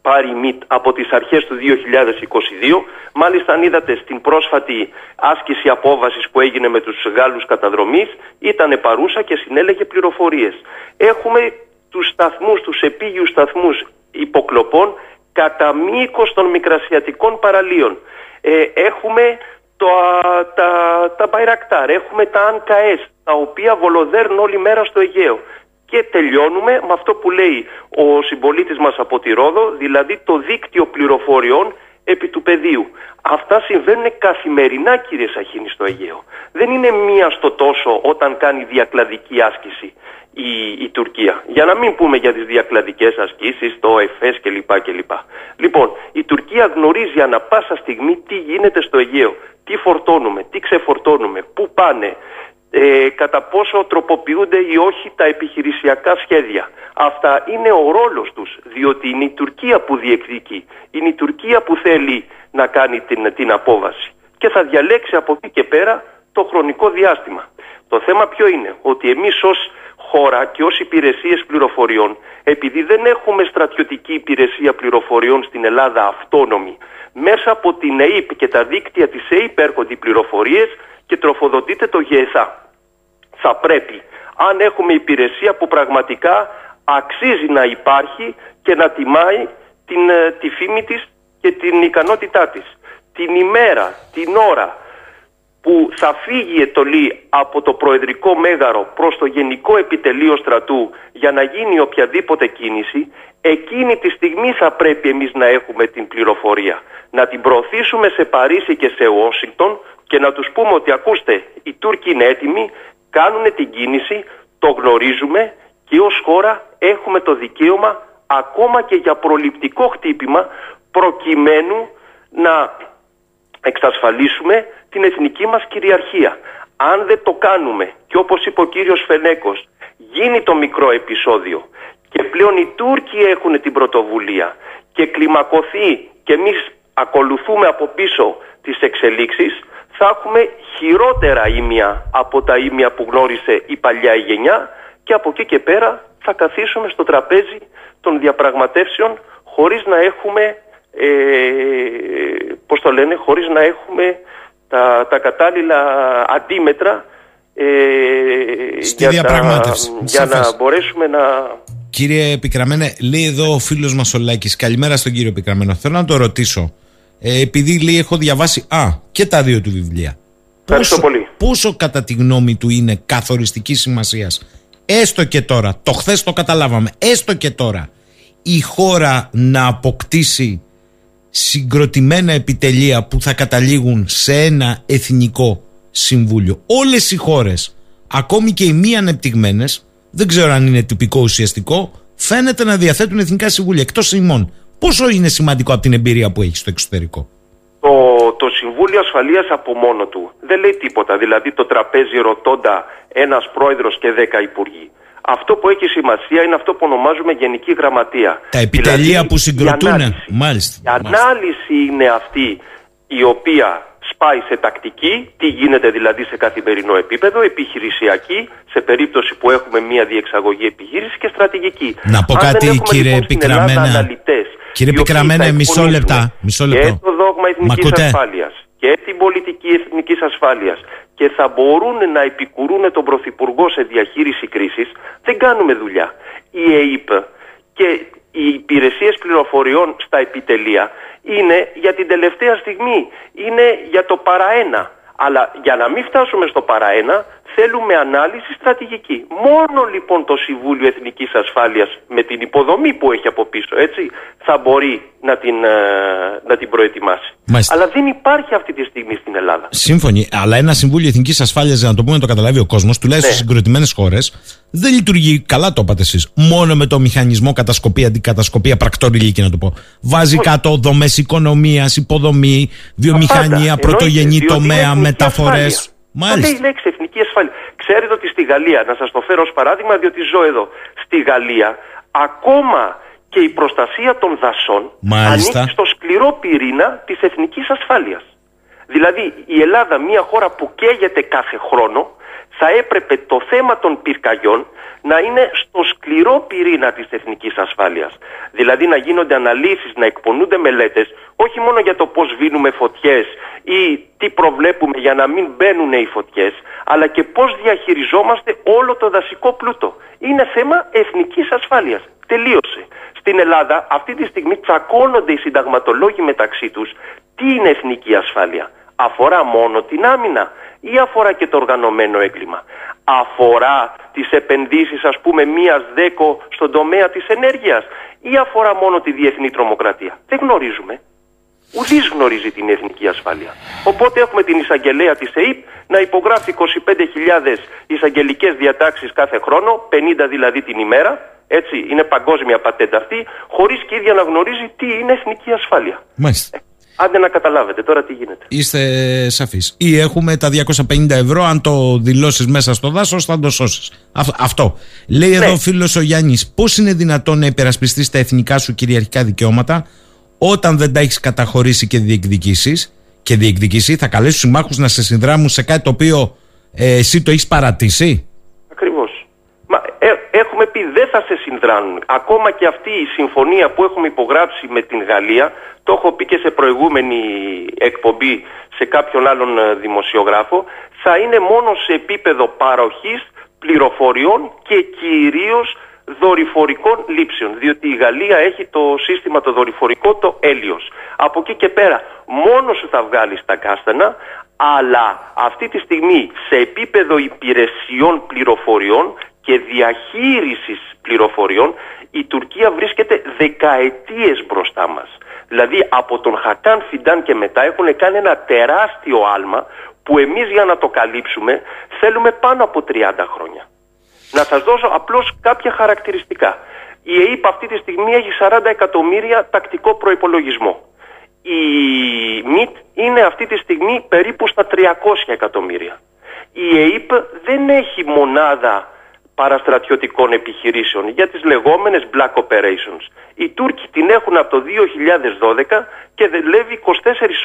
S7: πάρει ΜΙΤ από τις αρχές του 2022. Μάλιστα αν είδατε στην πρόσφατη άσκηση απόβασης που έγινε με τους Γάλλους καταδρομής ήταν παρούσα και συνέλεγε πληροφορίες. Έχουμε τους σταθμούς, τους επίγειους σταθμούς υποκλοπών κατά μήκος των μικρασιατικών παραλίων. Ε, έχουμε το, τα, τα Μπαϊρακτάρ, έχουμε τα ΑΝΚΑΕΣ, τα οποία βολοδέρνουν όλη μέρα στο Αιγαίο. Και τελειώνουμε με αυτό που λέει ο συμπολίτης μας από τη Ρόδο, δηλαδή το δίκτυο πληροφοριών επί του πεδίου. Αυτά συμβαίνουν καθημερινά κύριε Σαχίνη στο Αιγαίο. Δεν είναι μία στο τόσο όταν κάνει διακλαδική άσκηση η, η Τουρκία. Για να μην πούμε για τις διακλαδικές ασκήσεις, το ΕΦΕΣ κλπ. κλπ. Λοιπόν, η Τουρκία γνωρίζει ανα πάσα στιγμή τι γίνεται στο Αιγαίο. Τι φορτώνουμε, τι ξεφορτώνουμε, πού πάνε, ε, κατά πόσο τροποποιούνται ή όχι τα επιχειρησιακά σχέδια. Αυτά είναι ο ρόλος τους, διότι είναι η Τουρκία που διεκδικεί. Είναι η Τουρκία που θέλει να κάνει την, την απόβαση. Και θα διαλέξει από εκεί και πέρα το χρονικό διάστημα. Το θέμα ποιο είναι, ότι εμείς ως χώρα και ως υπηρεσίες πληροφοριών, επειδή δεν έχουμε στρατιωτική υπηρεσία πληροφοριών στην Ελλάδα αυτόνομη, μέσα από την ΕΕΠ και τα δίκτυα της ΕΕΠ έρχονται οι πληροφορίες και τροφοδοτείται το ΓΕΘΑ. Θα πρέπει, αν έχουμε υπηρεσία που πραγματικά αξίζει να υπάρχει και να τιμάει την, ε, τη φήμη της και την ικανότητά της. Την ημέρα, την ώρα που θα φύγει η ετολή από το Προεδρικό Μέγαρο προς το Γενικό Επιτελείο Στρατού για να γίνει οποιαδήποτε κίνηση, εκείνη τη στιγμή θα πρέπει εμείς να έχουμε την πληροφορία. Να την προωθήσουμε σε Παρίσι και σε Ουάσιγκτον και να τους πούμε ότι ακούστε, οι Τούρκοι είναι έτοιμοι, κάνουν την κίνηση, το γνωρίζουμε και ως χώρα έχουμε το δικαίωμα ακόμα και για προληπτικό χτύπημα προκειμένου να εξασφαλίσουμε την εθνική μας κυριαρχία. Αν δεν το κάνουμε και όπως είπε ο κύριος Φενέκος γίνει το μικρό επεισόδιο και πλέον οι Τούρκοι έχουν την πρωτοβουλία και κλιμακωθεί και εμείς ακολουθούμε από πίσω τις εξελίξεις θα έχουμε χειρότερα ήμια από τα ήμια που γνώρισε η παλιά γενιά και από εκεί και πέρα θα καθίσουμε στο τραπέζι των διαπραγματεύσεων χωρίς να έχουμε ε, πώς το λένε, χωρίς να έχουμε τα, τα κατάλληλα αντίμετρα ε,
S4: Στη για, διαπραγμάτευση.
S7: για να μπορέσουμε να...
S4: Κύριε Πικραμένε, λέει εδώ ο φίλος μας ο Λάκης, καλημέρα στον κύριο Πικραμένο, θέλω να το ρωτήσω, ε, επειδή λέει έχω διαβάσει, α, και τα δύο του βιβλία.
S7: Ευχαριστώ πολύ.
S4: Πόσο κατά τη γνώμη του είναι καθοριστική σημασίας, έστω και τώρα, το χθες το καταλάβαμε, έστω και τώρα, η χώρα να αποκτήσει συγκροτημένα επιτελεία που θα καταλήγουν σε ένα εθνικό συμβούλιο. Όλες οι χώρες, ακόμη και οι μη ανεπτυγμένες, δεν ξέρω αν είναι τυπικό ουσιαστικό, φαίνεται να διαθέτουν εθνικά συμβούλια εκτός ημών. Πόσο είναι σημαντικό από την εμπειρία που έχεις στο εξωτερικό;
S7: Το, το Συμβούλιο Ασφαλείας από μόνο του δεν λέει τίποτα. Δηλαδή το τραπέζι ρωτώντα ένας πρόεδρος και δέκα υπουργοί. Αυτό που έχει σημασία είναι αυτό που ονομάζουμε γενική γραμματεία.
S4: Τα επιτελεία
S7: Δηλαδή,
S4: που συγκροτούν.
S7: η ανάλυση.
S4: Μάλιστα.
S7: Η ανάλυση είναι αυτή η οποία σπάει σε τακτική, τι γίνεται δηλαδή σε καθημερινό επίπεδο, επιχειρησιακή, σε περίπτωση που έχουμε μια διεξαγωγή επιχείρηση και στρατηγική.
S4: Να πω
S7: Αν δεν
S4: κάτι,
S7: έχουμε,
S4: κύριε
S7: λοιπόν, στην Ελλάδα
S4: Πικραμένα.
S7: αναλυτές,
S4: Κύριε
S7: οι οποίοι
S4: Πικραμένα,
S7: θα
S4: μισό
S7: εκπονήσουν
S4: λεπτά, μισό
S7: Και
S4: λεπτό.
S7: το δόγμα
S4: Μ'
S7: εθνικής
S4: ακούτε;
S7: ασφάλειας και την πολιτική εθνικής ασφάλειας και θα μπορούν να επικουρούν τον Πρωθυπουργό σε διαχείριση κρίσης, δεν κάνουμε δουλειά. Η ΕΕΠ και οι υπηρεσίες πληροφοριών στα επιτελεία είναι για την τελευταία στιγμή, είναι για το παραένα. Αλλά για να μην φτάσουμε στο παραένα, θέλουμε ανάλυση στρατηγική. Μόνο λοιπόν το Συμβούλιο Εθνικής Ασφάλειας με την υποδομή που έχει από πίσω, έτσι, θα μπορεί να την, ε, να την προετοιμάσει.
S4: Μάλιστα.
S7: Αλλά δεν υπάρχει αυτή τη στιγμή στην Ελλάδα.
S4: Σύμφωνοι, αλλά ένα Συμβούλιο Εθνικής Ασφάλειας, για να το πούμε να το καταλάβει ο κόσμος, τουλάχιστον
S7: Ναι.
S4: στι συγκροτημένες χώρες, δεν λειτουργεί, καλά το είπατε εσείς, μόνο με το μηχανισμό κατασκοπία, αντικατασκοπία, πρακτοριλίκη να το πω. Βάζει κάτω δομές οικονομίας, υποδομή, βιομηχανία,
S7: Πάντα.
S4: πρωτογενή
S7: Εννοείται, διότι είναι
S4: τομέα,
S7: εθνική
S4: μεταφορές.
S7: ασφάλεια. Πάντα
S4: Μάλιστα.
S7: η λέξη εθνική ασφάλεια. Ξέρετε ότι στη Γαλλία, να σας το φέρω ως παράδειγμα, διότι ζω εδώ. Στη Γαλλία, ακόμα και η προστασία των δασών
S4: Μάλιστα.
S7: ανήκει στο σκληρό πυρήνα της εθνικής ασφάλειας. Δηλαδή, η Ελλάδα, μια χώρα που καίγεται κάθε χρόνο, θα έπρεπε το θέμα των πυρκαγιών να είναι στο σκληρό πυρήνα της εθνικής ασφάλειας. Δηλαδή να γίνονται αναλύσεις, να εκπονούνται μελέτες, όχι μόνο για το πώς βίνουμε φωτιές ή τι προβλέπουμε για να μην μπαίνουν οι φωτιές, αλλά και πώς διαχειριζόμαστε όλο το δασικό πλούτο. Είναι θέμα εθνικής ασφάλειας. Τελείωσε. Στην Ελλάδα αυτή τη στιγμή τσακώνονται οι συνταγματολόγοι μεταξύ τους τι είναι εθνική ασφάλεια; Αφορά μόνο την άμυνα ή αφορά και το οργανωμένο έγκλημα; Αφορά τις επενδύσεις ας πούμε μίας δέκο στον τομέα της ενέργειας ή αφορά μόνο τη διεθνή τρομοκρατία; Δεν γνωρίζουμε. Ουδής γνωρίζει την εθνική ασφάλεια. Οπότε έχουμε την εισαγγελέα της ΕΕΠ να υπογράφει 25.000 εισαγγελικές διατάξεις κάθε χρόνο, 50 δηλαδή την ημέρα, έτσι, είναι παγκόσμια πατέντα αυτή, χωρίς και ίδια να γνωρίζει τι είναι εθνική ασφάλεια.
S4: Μάλιστα.
S7: Άντε να καταλάβετε τώρα τι γίνεται.
S4: Είστε σαφείς. Ή έχουμε τα 250 ευρώ, αν το δηλώσεις μέσα στο δάσος, θα το σώσεις. Αυτό. Λέει εδώ ο φίλος ο Γιάννης, πώς είναι δυνατόν να υπερασπιστείς τα εθνικά σου κυριαρχικά δικαιώματα όταν δεν τα έχεις καταχωρήσει και διεκδικήσεις; Και διεκδικήσει, θα καλέσει του συμμάχους να σε συνδράμουν σε κάτι το οποίο ε, εσύ το έχεις παρατήσει;
S7: Ακριβώ. Ε, έχουμε πει δεν θα σε συνδράνουν. Ακόμα και αυτή η συμφωνία που έχουμε υπογράψει με την Γαλλία, το έχω πει και σε προηγούμενη εκπομπή σε κάποιον άλλον ε, δημοσιογράφο, θα είναι μόνο σε επίπεδο παροχής πληροφοριών και κυρίως δορυφορικών λήψεων, διότι η Γαλλία έχει το σύστημα το δορυφορικό, το έλιος. Από εκεί και πέρα μόνος σου θα βγάλεις τα κάστανα, αλλά αυτή τη στιγμή σε επίπεδο υπηρεσιών πληροφοριών και διαχείρισης πληροφοριών η Τουρκία βρίσκεται δεκαετίες μπροστά μας. Δηλαδή από τον Χακάν Φιντάν και μετά έχουν κάνει ένα τεράστιο άλμα που εμείς για να το καλύψουμε θέλουμε πάνω από 30 χρόνια. Να σας δώσω απλώς κάποια χαρακτηριστικά. Η ΕΕΠ αυτή τη στιγμή έχει 40 εκατομμύρια τακτικό προϋπολογισμό. Η ΜΙΤ είναι αυτή τη στιγμή περίπου στα 300 εκατομμύρια. Η ΕΕΠ δεν έχει μονάδα παραστρατιωτικών επιχειρήσεων για τις λεγόμενες black operations. Οι Τούρκοι την έχουν από το 2012 και δουλεύει 24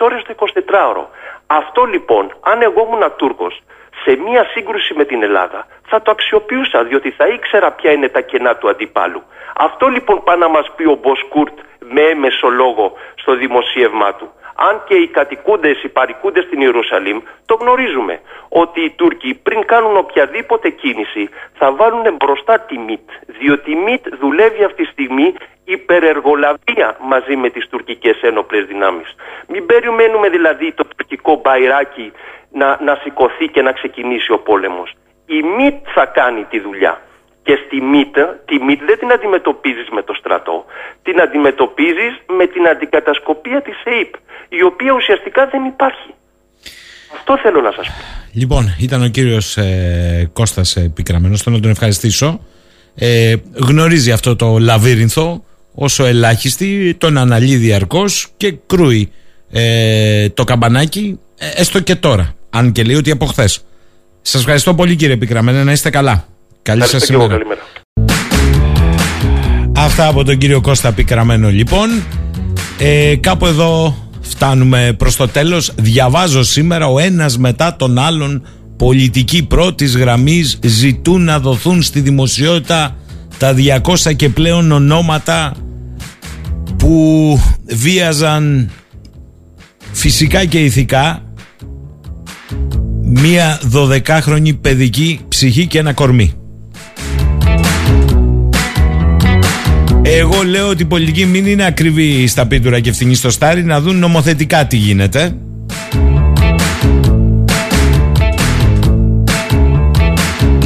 S7: ώρες το 24ωρο. Αυτό λοιπόν, αν εγώ ήμουν Τούρκος, σε μία σύγκρουση με την Ελλάδα θα το αξιοποιούσα διότι θα ήξερα ποια είναι τα κενά του αντιπάλου. Αυτό λοιπόν πάει να μας πει ο Μποσκούρτ με έμεσο λόγο στο δημοσίευμά του. Αν και οι κατοικούντες, οι παρικούντες στην Ιερουσαλήμ το γνωρίζουμε ότι οι Τούρκοι πριν κάνουν οποιαδήποτε κίνηση θα βάλουν μπροστά τη ΜΙΤ διότι η ΜΙΤ δουλεύει αυτή τη στιγμή υπερεργολαβία μαζί με τις τουρκικές ένοπλες δυνάμεις. Μην περιμένουμε δηλαδή το τουρκικό μπαϊράκι να, να σηκωθεί και να ξεκινήσει ο πόλεμος. Η ΜΙΤ θα κάνει τη δουλειά. Και στη ΜΙΤ, τη ΜΙΤ δεν την αντιμετωπίζεις με το στρατό, την αντιμετωπίζεις με την αντικατασκοπία της ΕΕΠ, η οποία ουσιαστικά δεν υπάρχει. Αυτό θέλω να σας πω.
S4: Λοιπόν, ήταν ο κύριος ε, Κώστας Πικραμένος, θέλω να τον ευχαριστήσω. Ε, γνωρίζει αυτό το λαβύρινθο όσο ελάχιστη, τον αναλύει διαρκώς και κρούει ε, το καμπανάκι, έστω και τώρα, αν και λέει ότι από χθες. Σας ευχαριστώ πολύ κύριε Πικραμένα, να είστε καλά. Καλή σας ημέρα. Αυτά από τον κύριο Κώστα Πικραμένο λοιπόν. Ε, κάπου εδώ φτάνουμε προς το τέλος. Διαβάζω σήμερα ο ένας μετά τον άλλον πολιτικοί πρώτης γραμμής ζητούν να δοθούν στη δημοσιότητα τα 200 και πλέον ονόματα που βίαζαν φυσικά και ηθικά μία 12χρονη παιδική ψυχή και ένα κορμί. Εγώ λέω ότι η πολιτική μην είναι ακριβή στα πίτουρα και ευθυνή στο στάρι να δουν νομοθετικά τι γίνεται.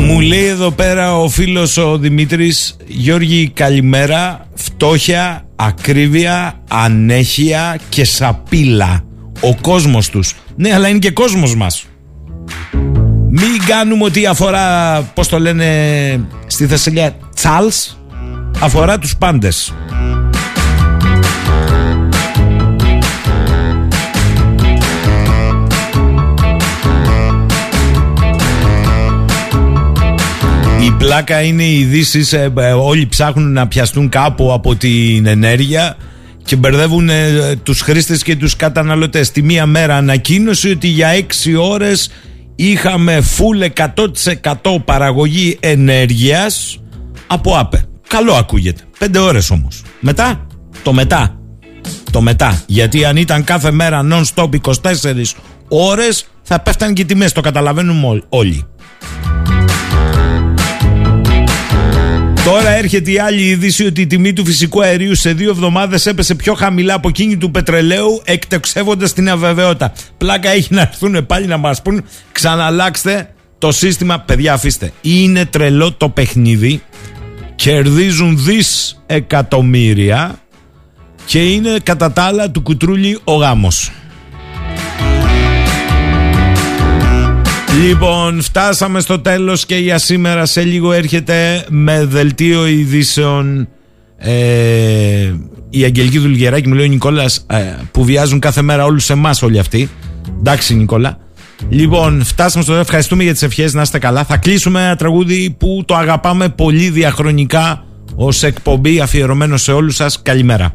S4: Μου λέει εδώ πέρα ο φίλος ο Δημήτρης Γιώργη καλημέρα Φτώχεια, ακρίβεια, ανέχεια και σαπίλα. Ο κόσμος τους Ναι αλλά είναι και κόσμος μας. Μην κάνουμε ότι αφορά Πώς το λένε στη Θεσσαλία Τσάλς αφορά τους πάντες. Η πλάκα είναι οι ειδήσει, ε, ε, όλοι ψάχνουν να πιαστούν κάπου από την ενέργεια και μπερδεύουν ε, τους χρήστες και τους καταναλωτές. Τη μία μέρα ανακοίνωση ότι για 6 ώρες είχαμε full 100% παραγωγή ενέργειας από ΑΠΕ. Καλό ακούγεται. Πέντε ώρες όμως. Μετά, το μετά. Το μετά. Γιατί αν ήταν κάθε μέρα non-stop 24 ώρες, θα πέφταν και οι τιμές. Το καταλαβαίνουμε όλοι. Τώρα έρχεται η άλλη είδηση ότι η τιμή του φυσικού αερίου σε δύο εβδομάδες έπεσε πιο χαμηλά από εκείνη του πετρελαίου, εκτεξεύοντα την αβεβαιότητα. Πλάκα έχει να έρθουν πάλι να μας πούν, ξαναλλάξτε το σύστημα. Παιδιά, αφήστε. Είναι τρελό το παιχνίδι κερδίζουν δις εκατομμύρια και είναι κατά τα άλλα του κουτρούλι ο γάμος. Λοιπόν, φτάσαμε στο τέλος και για σήμερα σε λίγο έρχεται με δελτίο ειδήσεων ε, η Αγγελική Δουλγεράκη μου λέει ο Νικόλας ε, που βιάζουν κάθε μέρα όλους εμάς όλοι αυτοί. Εντάξει Νικόλα. Λοιπόν, φτάσαμε στο τέλο. Ευχαριστούμε για τις ευχές. Να είστε καλά. Θα κλείσουμε ένα τραγούδι που το αγαπάμε πολύ διαχρονικά ως εκπομπή αφιερωμένο σε όλους σας. Καλημέρα.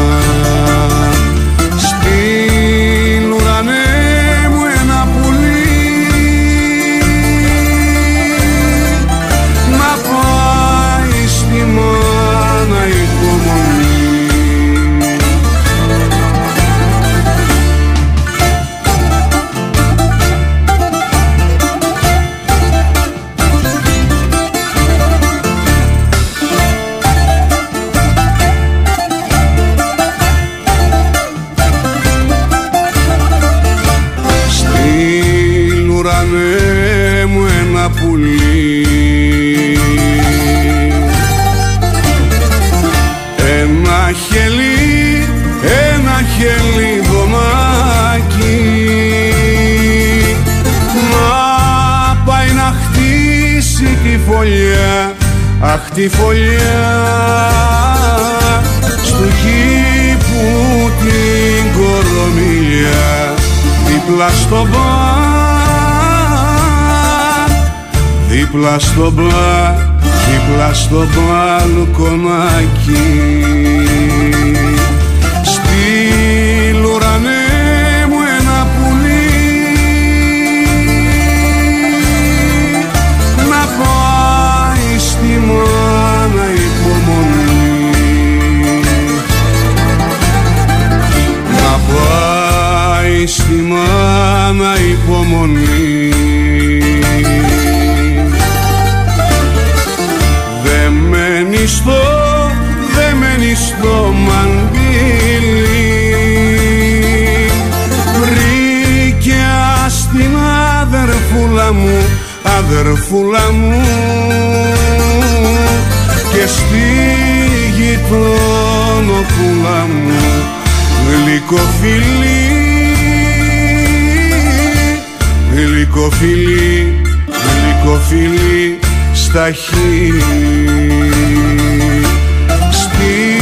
S8: τη φωλιά στου κήπου την κορομιλιά δίπλα στο μπαρ δίπλα στο μπαρ δίπλα στο μπαλκονάκι
S5: στη μάνα υπομονή. Δεμένη στο, δεμένη στο μαντήλι Βρήκε στην αδερφούλα μου, αδερφούλα μου. Και στη γειτονοπούλα μου γλυκοφιλή γλυκοφιλή γλυκοφιλή στα χείλη. Στη